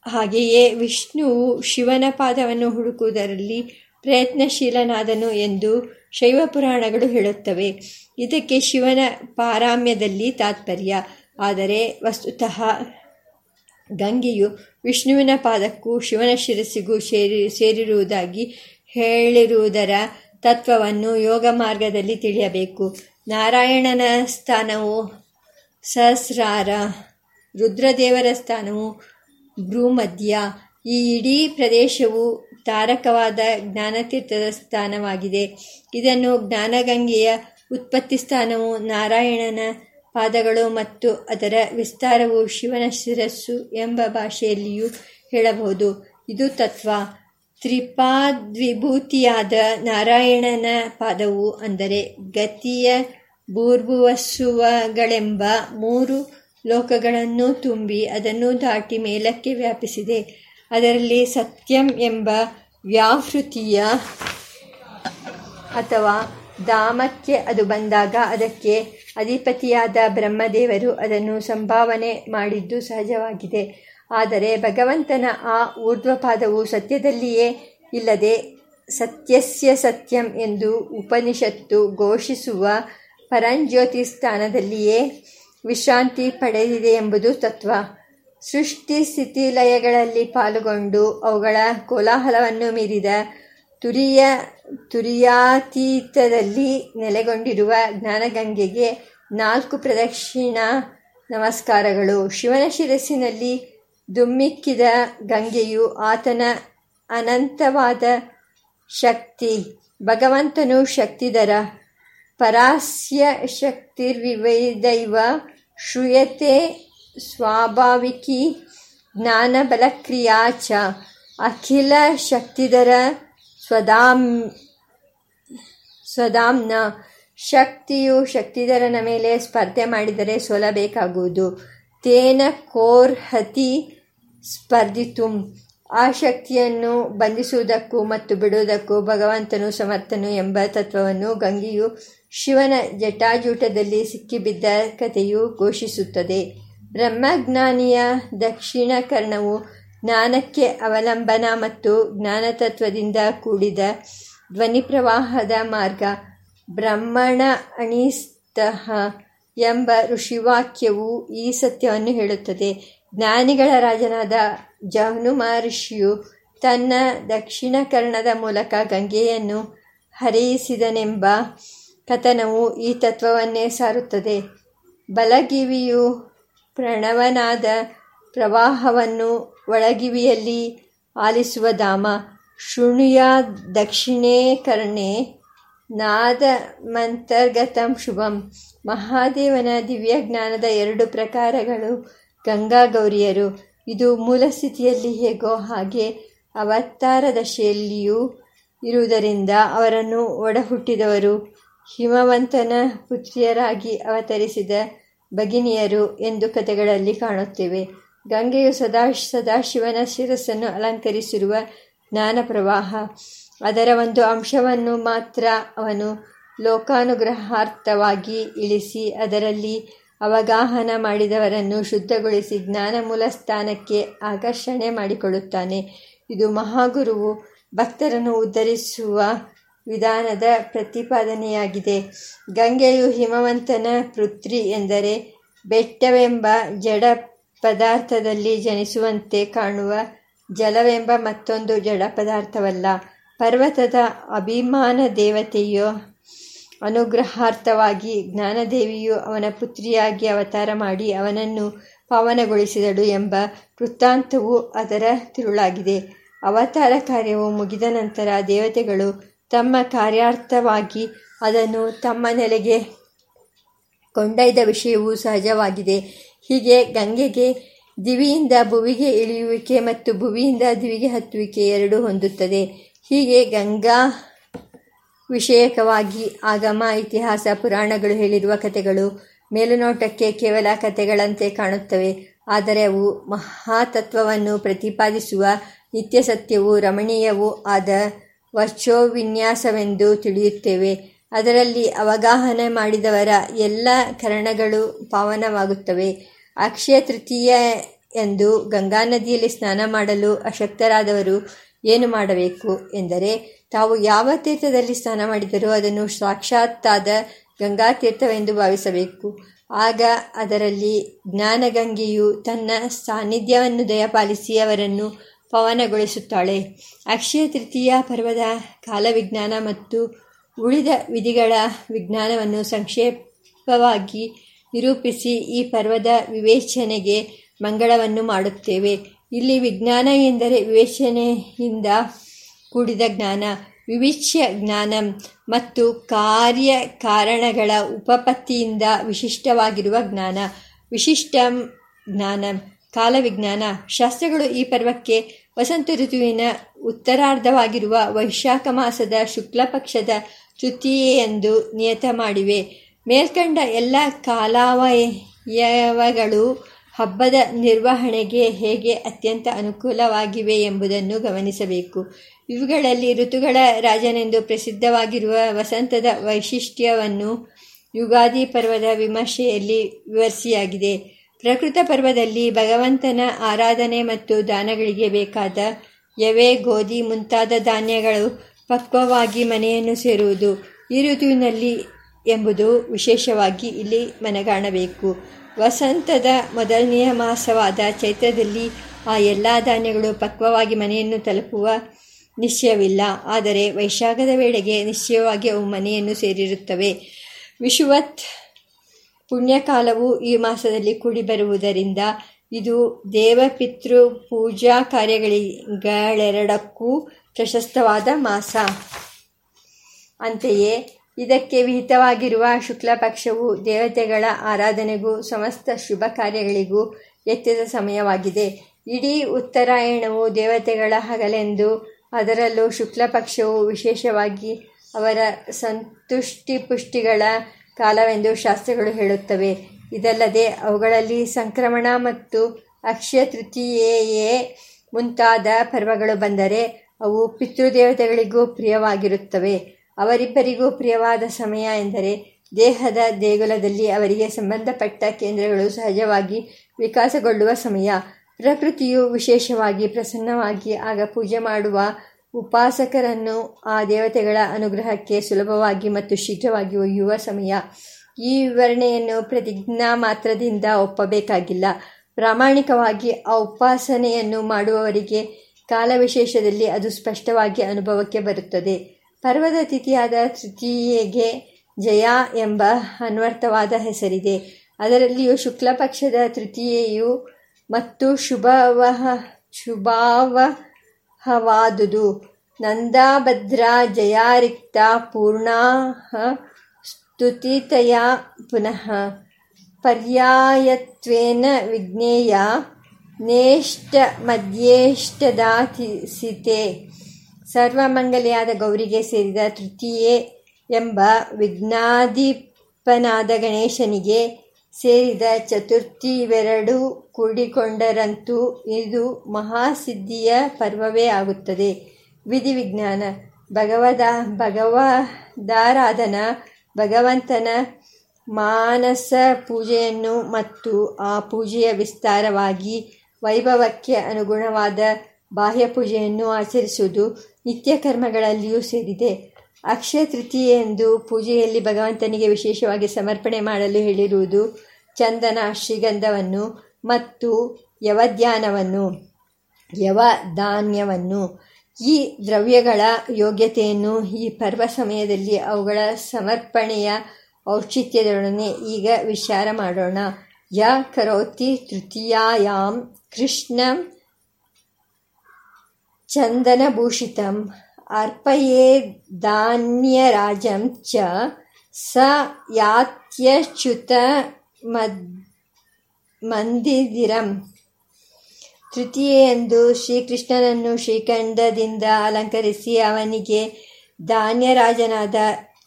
Speaker 1: ಹಾಗೆಯೇ ವಿಷ್ಣುವು ಶಿವನ ಪಾದವನ್ನು ಹುಡುಕುವುದರಲ್ಲಿ ಪ್ರಯತ್ನಶೀಲನಾದನು ಎಂದು ಶೈವ ಪುರಾಣಗಳು ಹೇಳುತ್ತವೆ. ಇದಕ್ಕೆ ಶಿವನ ಪಾರಾಮ್ಯದಲ್ಲಿ ತಾತ್ಪರ್ಯ. ಆದರೆ ವಸ್ತುತಃ ಗಂಗೆಯು ವಿಷ್ಣುವಿನ ಪಾದಕ್ಕೂ ಶಿವನ ಶಿರಸ್ಸಿಗೂ ಸೇರಿ, ಸೇರಿರುವುದಾಗಿ ಹೇಳಿರುವುದರ ತತ್ವವನ್ನು ಯೋಗ ಮಾರ್ಗದಲ್ಲಿ ತಿಳಿಯಬೇಕು. ನಾರಾಯಣನ ಸ್ಥಾನವು ಸಹಸ್ರಾರ, ರುದ್ರದೇವರ ಸ್ಥಾನವು ಭ್ರೂಮಧ್ಯ. ಈ ಇಡೀ ಪ್ರದೇಶವು ತಾರಕವಾದ ಜ್ಞಾನತೀರ್ಥದ ಸ್ಥಾನವಾಗಿದೆ. ಇದನ್ನು ಜ್ಞಾನಗಂಗೆಯ ಉತ್ಪತ್ತಿ ಸ್ಥಾನವು ನಾರಾಯಣನ ಪಾದಗಳು ಮತ್ತು ಅದರ ವಿಸ್ತಾರವು ಶಿವನ ಶಿರಸ್ಸು ಎಂಬ ಭಾಷೆಯಲ್ಲಿಯೂ ಹೇಳಬಹುದು. ಇದು ತತ್ವ. ತ್ರಿಪಾದ್ವಿಭೂತಿಯಾದ ನಾರಾಯಣನ ಪಾದವು ಅಂದರೆ ಗತಿಯ ಬೂರ್ಭುವಸುವಗಳೆಂಬ ಮೂರು ಲೋಕಗಳನ್ನು ತುಂಬಿ ಅದನ್ನು ದಾಟಿ ಮೇಲಕ್ಕೆ ವ್ಯಾಪಿಸಿದೆ. ಅದರಲ್ಲಿ ಸತ್ಯಂ ಎಂಬ ವ್ಯಾಹೃತಿಯ ಅಥವಾ ಧಾಮಕ್ಕೆ ಅದು ಬಂದಾಗ ಅದಕ್ಕೆ ಅಧಿಪತಿಯಾದ ಬ್ರಹ್ಮದೇವರು ಅದನ್ನು ಸಂಭಾವನೆ ಮಾಡಿದ್ದು ಸಹಜವಾಗಿದೆ. ಆದರೆ ಭಗವಂತನ ಆ ಊರ್ಧ್ವಪಾದವು ಸತ್ಯದಲ್ಲಿಯೇ ಇಲ್ಲದೆ ಸತ್ಯಸ್ಯ ಸತ್ಯಂ ಎಂದು ಉಪನಿಷತ್ತು ಘೋಷಿಸುವ ಪರಂಜ್ಯೋತಿ ಸ್ಥಾನದಲ್ಲಿಯೇ ವಿಶ್ರಾಂತಿ ಪಡೆದಿದೆ ಎಂಬುದು ತತ್ವ. ಸೃಷ್ಟಿ ಸ್ಥಿತಿ ಲಯಗಳಲ್ಲಿ ಪಾಲುಗೊಂಡು ಅವುಗಳ ಕೋಲಾಹಲವನ್ನು ಮೀರಿದ ತುರಿಯ ತುರಿಯಾತೀತದಲ್ಲಿ ನೆಲೆಗೊಂಡಿರುವ ಜ್ಞಾನಗಂಗೆಗೆ ನಾಲ್ಕು ಪ್ರದಕ್ಷಿಣ ನಮಸ್ಕಾರಗಳು. ಶಿವನ ಶಿರಸ್ಸಿನಲ್ಲಿ ದುಮ್ಮಿಕ್ಕಿದ ಗಂಗೆಯು ಆತನ ಅನಂತವಾದ ಶಕ್ತಿ, ಭಗವಂತನು ಶಕ್ತಿಧರ, ಪರಾಸ್ಯ ಶಕ್ತಿರ್ವಿವೈದೈವ ಶ್ರೂಯತೆ ಸ್ವಾಭಾವಿಕಿ ಜ್ಞಾನಬಲಕ್ರಿಯಾ ಚ. ಅಖಿಲ ಶಕ್ತಿಧರ ಸ್ವದಾಮ್ ಸ್ವದಾಂನ ಶಕ್ತಿಯು ಶಕ್ತಿಧರನ ಮೇಲೆ ಸ್ಪರ್ಧೆ ಮಾಡಿದರೆ ಸೋಲಬೇಕಾಗುವುದು ತೇನ ಕೋರ್ಹತಿ ಸ್ಪರ್ಧಿತು. ಆ ಶಕ್ತಿಯನ್ನು ಬಂಧಿಸುವುದಕ್ಕೂ ಮತ್ತು ಬಿಡುವುದಕ್ಕೂ ಭಗವಂತನು ಸಮರ್ಥನು ಎಂಬ ತತ್ವವನ್ನು ಗಂಗೆಯು ಶಿವನ ಜಟಾಜೂಟದಲ್ಲಿ ಸಿಕ್ಕಿಬಿದ್ದ ಕಥೆಯು ಘೋಷಿಸುತ್ತದೆ. ಬ್ರಹ್ಮಜ್ಞಾನಿಯ ದಕ್ಷಿಣ ಕರ್ಣವು ಜ್ಞಾನಕ್ಕೆ ಅವಲಂಬನ ಮತ್ತು ಜ್ಞಾನತತ್ವದಿಂದ ಕೂಡಿದ ಧ್ವನಿ ಪ್ರವಾಹದ ಮಾರ್ಗ. ಬ್ರಹ್ಮಣ ಅಣಿಸ್ತಃ ಎಂಬ ಋಷಿವಾಕ್ಯವು ಈ ಸತ್ಯವನ್ನು ಹೇಳುತ್ತದೆ. ಜ್ಞಾನಿಗಳ ರಾಜನಾದ ಜಹ್ನು ಮಹರ್ಷಿಯು ತನ್ನ ದಕ್ಷಿಣ ಕರ್ಣದ ಮೂಲಕ ಗಂಗೆಯನ್ನು ಹರಿಯಿಸಿದನೆಂಬ ಕಥನವು ಈ ತತ್ವವನ್ನೇ ಸಾರುತ್ತದೆ. ಬಲಗಿವಿಯು ಪ್ರಣವನಾದ ಪ್ರವಾಹವನ್ನು ಒಳಗಿವಿಯಲ್ಲಿ ಆಲಿಸುವ ಧಾಮ. ಶೃಣಿಯ ದಕ್ಷಿಣೇಕರ್ಣೆ ನಾದ ನಾದಮಂತರ್ಗತಂ ಶುಭಂ. ಮಹಾದೇವನ ದಿವ್ಯ ಜ್ಞಾನದ ಎರಡು ಪ್ರಕಾರಗಳು ಗಂಗಾ ಗೌರಿಯರು. ಇದು ಮೂಲ ಸ್ಥಿತಿಯಲ್ಲಿ ಹೇಗೋ ಹಾಗೆ ಅವತಾರ ದಶೆಯಲ್ಲಿಯೂ ಇರುವುದರಿಂದ ಅವರನ್ನು ಒಡಹುಟ್ಟಿದವರು. ಹಿಮವಂತನ ಪುತ್ರಿಯರಾಗಿ ಅವತರಿಸಿದ ಭಗಿನಿಯರು ಎಂದು ಕಥೆಗಳಲ್ಲಿ ಕಾಣುತ್ತೇವೆ. ಗಂಗೆಯು ಸದಾ ಸದಾಶಿವನ ಶಿರಸ್ಸನ್ನು ಅಲಂಕರಿಸಿರುವ ಜ್ಞಾನ ಪ್ರವಾಹ ಅದರ ಒಂದು ಅಂಶವನ್ನು ಮಾತ್ರ ಅವನು ಲೋಕಾನುಗ್ರಹಾರ್ಥವಾಗಿ ಇಳಿಸಿ ಅದರಲ್ಲಿ ಅವಗಾಹನ ಮಾಡಿದವರನ್ನು ಶುದ್ಧಗೊಳಿಸಿ ಜ್ಞಾನ ಮೂಲ ಸ್ಥಾನಕ್ಕೆ ಆಕರ್ಷಣೆ ಮಾಡಿಕೊಳ್ಳುತ್ತಾನೆ. ಇದು ಮಹಾಗುರುವು ಭಕ್ತರನ್ನು ಉದ್ಧರಿಸುವ ವಿಧಾನದ ಪ್ರತಿಪಾದನೆಯಾಗಿದೆ. ಗಂಗೆಯು ಹಿಮವಂತನ ಪೃಥ್ವಿ ಎಂದರೆ ಬೆಟ್ಟವೆಂಬ ಜಡ ಪದಾರ್ಥದಲ್ಲಿ ಜನಿಸುವಂತೆ ಕಾಣುವ ಜಲವೆಂಬ ಮತ್ತೊಂದು ಜಡ ಪದಾರ್ಥವಲ್ಲ. ಪರ್ವತದ ಅಭಿಮಾನ ದೇವತೆಯು ಅನುಗ್ರಹಾರ್ಥವಾಗಿ ಜ್ಞಾನದೇವಿಯು ಅವನ ಪುತ್ರಿಯಾಗಿ ಅವತಾರ ಮಾಡಿ ಅವನನ್ನು ಪಾವನಗೊಳಿಸಿದಳು ಎಂಬ ವೃತ್ತಾಂತವು ಅದರ ತಿರುಳಾಗಿದೆ. ಅವತಾರ ಕಾರ್ಯವು ಮುಗಿದ ನಂತರ ದೇವತೆಗಳು ತಮ್ಮ ಕಾರ್ಯಾರ್ಥವಾಗಿ ಅದನ್ನು ತಮ್ಮ ನೆಲೆಗೆ ಕೊಂಡೊಯ್ದ ವಿಷಯವೂ ಸಹಜವಾಗಿದೆ. ಹೀಗೆ ಗಂಗೆಗೆ, ದಿವಿಯಿಂದ ಭುವಿಗೆ ಇಳಿಯುವಿಕೆ ಮತ್ತು ಭುವಿಯಿಂದ ದಿವಿಗೆ ಹತ್ತುವಿಕೆ ಎರಡೂ ಹೊಂದುತ್ತದೆ. ಹೀಗೆ ಗಂಗಾ ವಿಷಯಕವಾಗಿ ಆಗಮ, ಇತಿಹಾಸ, ಪುರಾಣಗಳು ಹೇಳಿರುವ ಕಥೆಗಳು ಮೇಲುನೋಟಕ್ಕೆ ಕೇವಲ ಕಥೆಗಳಂತೆ ಕಾಣುತ್ತವೆ. ಆದರೆ ಅವು ಮಹಾತತ್ವವನ್ನು ಪ್ರತಿಪಾದಿಸುವ ನಿತ್ಯ ಸತ್ಯವೂ ರಮಣೀಯವೂ ಆದ ವಿನ್ಯಾಸವೆಂದು ತಿಳಿಯುತ್ತೇವೆ. ಅದರಲ್ಲಿ ಅವಗಾಹನೆ ಮಾಡಿದವರ ಎಲ್ಲ ಕರಣಗಳು ಪಾವನವಾಗುತ್ತವೆ. ಅಕ್ಷಯ ತೃತೀಯ ಎಂದು ಗಂಗಾ ನದಿಯಲ್ಲಿ ಸ್ನಾನ ಮಾಡಲು ಅಶಕ್ತರಾದವರು ಏನು ಮಾಡಬೇಕು ಎಂದರೆ, ತಾವು ಯಾವ ತೀರ್ಥದಲ್ಲಿ ಸ್ನಾನ ಮಾಡಿದರೂ ಅದನ್ನು ಸಾಕ್ಷಾತ್ತಾದ ಗಂಗಾ ತೀರ್ಥವೆಂದು ಭಾವಿಸಬೇಕು. ಆಗ ಅದರಲ್ಲಿ ಜ್ಞಾನಗಂಗೆಯು ತನ್ನ ಸಾನ್ನಿಧ್ಯವನ್ನು ದಯಪಾಲಿಸಿ ಅವರನ್ನು ಪವನಗೊಳಿಸುತ್ತಾಳೆ. ಅಕ್ಷಯ ತೃತೀಯ ಪರ್ವದ ಕಾಲವಿಜ್ಞಾನ ಮತ್ತು ಉಳಿದ ವಿಧಿಗಳ ವಿಜ್ಞಾನವನ್ನು ಸಂಕ್ಷೇಪವಾಗಿ ನಿರೂಪಿಸಿ ಈ ಪರ್ವದ ವಿವೇಚನೆಗೆ ಮಂಗಳವನ್ನು ಮಾಡುತ್ತೇವೆ. ಇಲ್ಲಿ ವಿಜ್ಞಾನ ಎಂದರೆ ವಿವೇಚನೆಯಿಂದ ಕೂಡಿದ ಜ್ಞಾನ, ವಿವಿಚ್ಯ ಜ್ಞಾನ ಮತ್ತು ಕಾರ್ಯ ಕಾರಣಗಳ ಉಪಪತ್ತಿಯಿಂದ ವಿಶಿಷ್ಟವಾಗಿರುವ ಜ್ಞಾನ. ವಿಶಿಷ್ಟ ಜ್ಞಾನ, ಕಾಲವಿಜ್ಞಾನ. ಶಾಸ್ತ್ರಗಳು ಈ ಪರ್ವಕ್ಕೆ ವಸಂತ ಋತುವಿನ ಉತ್ತರಾರ್ಧವಾಗಿರುವ ವೈಶಾಖ ಮಾಸದ ಶುಕ್ಲ ಪಕ್ಷದ ತೃತೀಯೆಯೆಂದು ನಿಯತ ಮಾಡಿವೆ. ಮೇಲ್ಕಂಡ ಎಲ್ಲ ಕಾಲಾವಯವಗಳು ಹಬ್ಬದ ನಿರ್ವಹಣೆಗೆ ಹೇಗೆ ಅತ್ಯಂತ ಅನುಕೂಲವಾಗಿವೆ ಎಂಬುದನ್ನು ಗಮನಿಸಬೇಕು. ಇವುಗಳಲ್ಲಿ ಋತುಗಳ ರಾಜನೆಂದು ಪ್ರಸಿದ್ಧವಾಗಿರುವ ವಸಂತದ ವೈಶಿಷ್ಟ್ಯವನ್ನು ಯುಗಾದಿ ಪರ್ವದ ವಿಮರ್ಶೆಯಲ್ಲಿ ವಿವರಿಸಿಯಾಗಿದೆ. ಪ್ರಕೃತ ಪರ್ವದಲ್ಲಿ ಭಗವಂತನ ಆರಾಧನೆ ಮತ್ತು ದಾನಗಳಿಗೆ ಬೇಕಾದ ಎವೆ ಗೋಧಿ ಮುಂತಾದ ಧಾನ್ಯಗಳು ಪಕ್ವವಾಗಿ ಮನೆಯನ್ನು ಸೇರುವುದು. ಈ ಋತುವಿನಲ್ಲಿ ಎಂಬುದು ವಿಶೇಷವಾಗಿ ಇಲ್ಲಿ ಮನಗಾಣಬೇಕು. ವಸಂತದ ಮೊದಲನೆಯ ಮಾಸವಾದ ಚೈತ್ರದಲ್ಲಿ ಆ ಎಲ್ಲ ಧಾನ್ಯಗಳು ಪಕ್ವವಾಗಿ ಮನೆಯನ್ನು ತಲುಪುವ ನಿಶ್ಚಯವಿಲ್ಲ. ಆದರೆ ವೈಶಾಖದ ವೇಳೆಗೆ ನಿಶ್ಚಯವಾಗಿ ಅವು ಮನೆಯನ್ನು ಸೇರಿರುತ್ತವೆ. ವಿಷುವತ್ ಪುಣ್ಯಕಾಲವು ಈ ಮಾಸದಲ್ಲಿ ಕೂಡಿಬರುವುದರಿಂದ ಇದು ದೇವಪಿತೃ ಪೂಜಾ ಕಾರ್ಯಗಳಿಗಳೆರಡಕ್ಕೂ ಪ್ರಶಸ್ತವಾದ ಮಾಸ. ಅಂತೆಯೇ, ಇದಕ್ಕೆ ವಿಹಿತವಾಗಿರುವ ಶುಕ್ಲ ಪಕ್ಷವು ದೇವತೆಗಳ ಆರಾಧನೆಗೂ ಸಮಸ್ತ ಶುಭ ಕಾರ್ಯಗಳಿಗೂ ಎತ್ತಿದ ಸಮಯವಾಗಿದೆ. ಇಡೀ ಉತ್ತರಾಯಣವು ದೇವತೆಗಳ ಹಗಲೆಂದು, ಅದರಲ್ಲೂ ಶುಕ್ಲ ಪಕ್ಷವು ವಿಶೇಷವಾಗಿ ಅವರ ಸಂತುಷ್ಟಿ ಪುಷ್ಟಿಗಳ ಕಾಲವೆಂದು ಶಾಸ್ತ್ರಗಳು ಹೇಳುತ್ತವೆ. ಇದಲ್ಲದೆ ಅವುಗಳಲ್ಲಿ ಸಂಕ್ರಮಣ ಮತ್ತು ಅಕ್ಷಯ ತೃತೀಯೆಯೇ ಮುಂತಾದ ಪರ್ವಗಳು ಬಂದರೆ ಅವು ಪಿತೃದೇವತೆಗಳಿಗೂ ಪ್ರಿಯವಾಗಿರುತ್ತವೆ. ಅವರಿಬ್ಬರಿಗೂ ಪ್ರಿಯವಾದ ಸಮಯ ಎಂದರೆ ದೇಹದ ದೇಗುಲದಲ್ಲಿ ಅವರಿಗೆ ಸಂಬಂಧಪಟ್ಟ ಕೇಂದ್ರಗಳು ಸಹಜವಾಗಿ ವಿಕಾಸಗೊಳ್ಳುವ ಸಮಯ. ಪ್ರಕೃತಿಯು ವಿಶೇಷವಾಗಿ ಪ್ರಸನ್ನವಾಗಿ ಆಗ ಪೂಜೆ ಮಾಡುವ ಉಪಾಸಕರನ್ನು ಆ ದೇವತೆಗಳ ಅನುಗ್ರಹಕ್ಕೆ ಸುಲಭವಾಗಿ ಮತ್ತು ಶೀಘ್ರವಾಗಿ ಒಯ್ಯುವ ಸಮಯ. ಈ ವಿವರಣೆಯನ್ನು ಪ್ರತಿಜ್ಞಾ ಮಾತ್ರದಿಂದ ಒಪ್ಪಬೇಕಾಗಿಲ್ಲ. ಪ್ರಾಮಾಣಿಕವಾಗಿ ಆ ಉಪಾಸನೆಯನ್ನು ಮಾಡುವವರಿಗೆ ಕಾಲವಿಶೇಷದಲ್ಲಿ ಅದು ಸ್ಪಷ್ಟವಾಗಿ ಅನುಭವಕ್ಕೆ ಬರುತ್ತದೆ. ಪರ್ವದ ತಿಥಿಯಾದ ತೃತೀಯೆಗೆ ಜಯ ಎಂಬ ಅನ್ವರ್ಥವಾದ ಹೆಸರಿದೆ. ಅದರಲ್ಲಿಯೂ ಶುಕ್ಲ ಪಕ್ಷದ ತೃತೀಯೆಯು ಮತ್ತು ಶುಭವಹ ಶುಭಾವಹವಾದುದು ನಂದಾಭದ್ರ ಜಯಾರಿಕ್ತ ಪೂರ್ಣಾಹ ಸ್ತುತಿತಯ ಪುನಃ. ಪರ್ಯಾಯತ್ವೇನ ವಿಜ್ಞೇಯ ನೇಷ್ಟ ಮಧ್ಯೇಷ್ಟದಾತಿಸಿತೆ ಸರ್ವಮಂಗಲೆಯಾದ ಗೌರಿಗೆ ಸೇರಿದ ತೃತೀಯೆ ಎಂಬ ವಿಘ್ನಾಧಿಪನಾದ ಗಣೇಶನಿಗೆ ಸೇರಿದ ಚತುರ್ಥಿ ಇವೆರಡೂ ಕೂಡಿಕೊಂಡರಂತೂ ಇದು ಮಹಾಸಿದ್ಧಿಯ ಪರ್ವವೇ ಆಗುತ್ತದೆ. ವಿಧಿವಿಜ್ಞಾನ, ಭಗವದ, ಭಗವದಾರಾಧನ, ಭಗವಂತನ ಮಾನಸ ಪೂಜೆಯನ್ನು ಮತ್ತು ಆ ಪೂಜೆಯ ವಿಸ್ತಾರವಾಗಿ ವೈಭವಕ್ಕೆ ಅನುಗುಣವಾದ ಬಾಹ್ಯ ಪೂಜೆಯನ್ನು ಆಚರಿಸುವುದು ನಿತ್ಯ ಕರ್ಮಗಳಲ್ಲಿಯೂ ಸೇರಿದೆ. ಅಕ್ಷಯ ತೃತೀಯೆಂದು ಪೂಜೆಯಲ್ಲಿ ಭಗವಂತನಿಗೆ ವಿಶೇಷವಾಗಿ ಸಮರ್ಪಣೆ ಮಾಡಲು ಹೇಳಿರುವುದು ಚಂದನ ಶ್ರೀಗಂಧವನ್ನು ಮತ್ತು ಯವಧ್ಯಾನವನ್ನು, ಯವಧಾನ್ಯವನ್ನು. ಈ ದ್ರವ್ಯಗಳ ಯೋಗ್ಯತೆಯನ್ನು ಈ ಪರ್ವ ಸಮಯದಲ್ಲಿ ಅವುಗಳ ಸಮರ್ಪಣೆಯ ಔಚಿತ್ಯದೊಡನೆ ಈಗ ವಿಚಾರ ಮಾಡೋಣ. ಯ ಕರೋತಿ ತೃತೀಯಾಂ ಕೃಷ್ಣ ಚಂದನಭೂಷಿತಂ ಅರ್ಪಯೇದಾನ್ಯರಾಜಂ ಚ ಸ ಯಾತ್ಯಚ್ಯುತ ಮಂದಿರಂ ತೃತೀಯೆಂದು ಶ್ರೀಕೃಷ್ಣನನ್ನು ಶ್ರೀಖಂಡದಿಂದ ಅಲಂಕರಿಸಿ ಅವನಿಗೆ ಧಾನ್ಯರಾಜನಾದ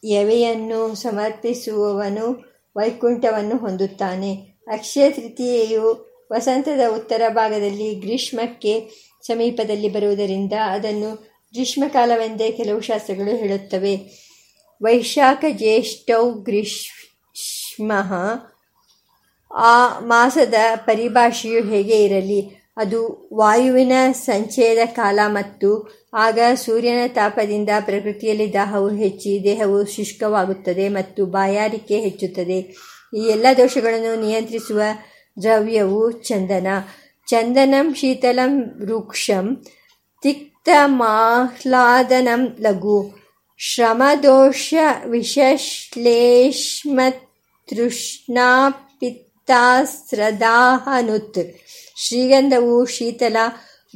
Speaker 1: ಯವೆಯನ್ನು ಸಮರ್ಪಿಸುವವನು ವೈಕುಂಠವನ್ನು ಹೊಂದುತ್ತಾನೆ. ಅಕ್ಷಯ ತೃತೀಯೆಯು ವಸಂತದ ಉತ್ತರ ಭಾಗದಲ್ಲಿ ಗ್ರೀಷ್ಮಕ್ಕೆ ಸಮೀಪದಲ್ಲಿ ಬರುವುದರಿಂದ ಅದನ್ನು ಗ್ರೀಷ್ಮಕಾಲವೆಂದೇ ಕೆಲವು ಶಾಸ್ತ್ರಗಳು ಹೇಳುತ್ತವೆ. ವೈಶಾಖ ಜ್ಯೇಷ್ಠೌ ಗ್ರೀಷ್ಮ. ಆ ಮಾಸದ ಪರಿಭಾಷೆಯು ಹೇಗೆ ಇರಲಿ? ಅದು ವಾಯುವಿನ ಸಂಚಯದ ಕಾಲ ಮತ್ತು ಆಗ ಸೂರ್ಯನ ತಾಪದಿಂದ ಪ್ರಕೃತಿಯಲ್ಲಿ ದಾಹವು ಹೆಚ್ಚಿ ದೇಹವು ಶುಷ್ಕವಾಗುತ್ತದೆ ಮತ್ತು ಬಾಯಾರಿಕೆ ಹೆಚ್ಚುತ್ತದೆ. ಈ ಎಲ್ಲ ದೋಷಗಳನ್ನು ನಿಯಂತ್ರಿಸುವ ದ್ರವ್ಯವು ಚಂದನ. ಚಂದನಂ ಶೀತಲಂ ವೃಕ್ಷಂ ತಿಕ್ತಮಾಹ್ಲಾದನಂ ಲಘು. ಶ್ರಮದೋಷ ವಿಷಶ್ಲೇಷ್ಮತೃಷ್ಣಾಪಿತ್ತಾಸ್ರದಾಹನುತ್ ಶ್ರೀಗಂಧವು ಶೀತಲ,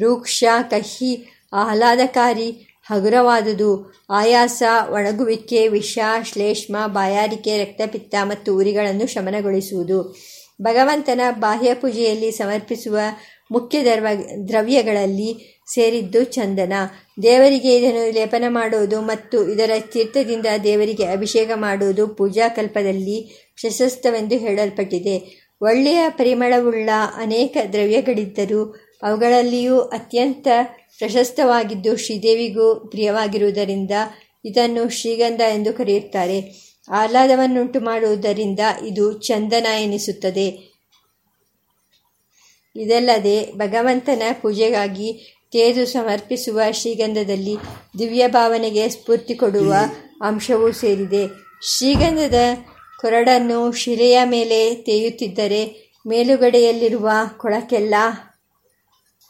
Speaker 1: ರೂಕ್ಷ, ಕಹಿ, ಆಹ್ಲಾದಕಾರಿ, ಹಗುರವಾದುದು. ಆಯಾಸ, ಒಣಗುವಿಕೆ, ವಿಷ, ಶ್ಲೇಷ್ಮ, ಬಾಯಾರಿಕೆ, ರಕ್ತಪಿತ್ತ ಮತ್ತು ಉರಿಗಳನ್ನು ಶಮನಗೊಳಿಸುವುದು. ಭಗವಂತನ ಬಾಹ್ಯ ಪೂಜೆಯಲ್ಲಿ ಸಮರ್ಪಿಸುವ ಮುಖ್ಯ ದ್ರವ ದ್ರವ್ಯಗಳಲ್ಲಿ ಸೇರಿದ್ದು ಚಂದನ. ದೇವರಿಗೆ ಇದನ್ನು ಲೇಪನ ಮಾಡುವುದು ಮತ್ತು ಇದರ ತೀರ್ಥದಿಂದ ದೇವರಿಗೆ ಅಭಿಷೇಕ ಮಾಡುವುದು ಪೂಜಾಕಲ್ಪದಲ್ಲಿ ಪ್ರಶಸ್ತವೆಂದು ಹೇಳಲ್ಪಟ್ಟಿದೆ. ಒಳ್ಳೆಯ ಪರಿಮಳವುಳ್ಳ ಅನೇಕ ದ್ರವ್ಯಗಳಿದ್ದರೂ ಅವುಗಳಲ್ಲಿಯೂ ಅತ್ಯಂತ ಪ್ರಶಸ್ತವಾಗಿದ್ದು ಶ್ರೀದೇವಿಗೂ ಪ್ರಿಯವಾಗಿರುವುದರಿಂದ ಇದನ್ನು ಶ್ರೀಗಂಧ ಎಂದು ಕರೆಯುತ್ತಾರೆ. ಆಹ್ಲಾದವನ್ನುಂಟು ಮಾಡುವುದರಿಂದ ಇದು ಚಂದನ ಎನಿಸುತ್ತದೆ. ಇದಲ್ಲದೆ ಭಗವಂತನ ಪೂಜೆಗಾಗಿ ತೇದು ಸಮರ್ಪಿಸುವ ಶ್ರೀಗಂಧದಲ್ಲಿ ದಿವ್ಯ ಭಾವನೆಗೆ ಸ್ಫೂರ್ತಿ ಕೊಡುವ ಅಂಶವೂ ಸೇರಿದೆ. ಶ್ರೀಗಂಧದ ಕೊರಡನ್ನು ಶಿಲೆಯ ಮೇಲೆ ತೇಯುತ್ತಿದ್ದರೆ ಮೇಲುಗಡೆಯಲ್ಲಿರುವ ಕೊಳಕೆಲ್ಲ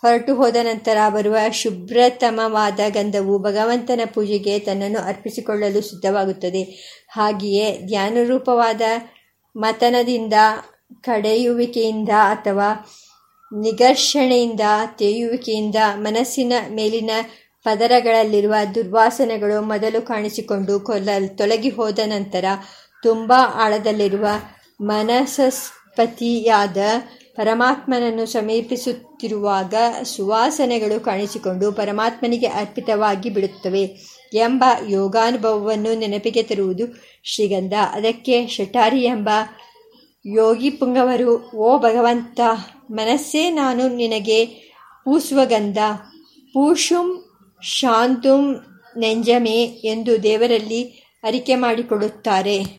Speaker 1: ಹೊರಟು ಹೋದ ನಂತರ ಬರುವ ಶುಭ್ರತಮವಾದ ಗಂಧವು ಭಗವಂತನ ಪೂಜೆಗೆ ತನ್ನನ್ನು ಅರ್ಪಿಸಿಕೊಳ್ಳಲು ಸಿದ್ಧವಾಗುತ್ತದೆ. ಹಾಗೆಯೇ ಧ್ಯಾನರೂಪವಾದ ಮತನದಿಂದ ಕಡೆಯುವಿಕೆಯಿಂದ ಅಥವಾ ನಿಘರ್ಷಣೆಯಿಂದ, ತೇಯುವಿಕೆಯಿಂದ, ಮನಸ್ಸಿನ ಮೇಲಿನ ಪದರಗಳಲ್ಲಿರುವ ದುರ್ವಾಸನೆಗಳು ಮೊದಲು ಕಾಣಿಸಿಕೊಂಡು ಕೊಲ್ಲ ತೊಲಗಿ ಹೋದ ನಂತರ ತುಂಬ ಆಳದಲ್ಲಿರುವ ಮನಸಸ್ಪತಿಯಾದ ಪರಮಾತ್ಮನನ್ನು ಸಮೀಪಿಸುತ್ತಿರುವಾಗ ಸುವಾಸನೆಗಳು ಕಾಣಿಸಿಕೊಂಡು ಪರಮಾತ್ಮನಿಗೆ ಅರ್ಪಿತವಾಗಿ ಬಿಡುತ್ತವೆ ಎಂಬ ಯೋಗಾನುಭವವನ್ನು ನೆನಪಿಗೆ ತರುವುದು ಶ್ರೀಗಂಧ. ಅದಕ್ಕೆ ಶಟಾರಿ ಎಂಬ ಯೋಗಿ ಪುಂಗವರು, ಓ ಭಗವಂತ, ಮನಸ್ಸೇ ನಾನು ನಿನಗೆ ಪೂಸುವ ಗಂಧ. ಪೂಷುಂ ಶಾಂತುಂ ನೆಂಜಮೆ ಎಂದು ದೇವರಲ್ಲಿ ಅರಿಕೆ ಮಾಡಿಕೊಡುತ್ತಾರೆ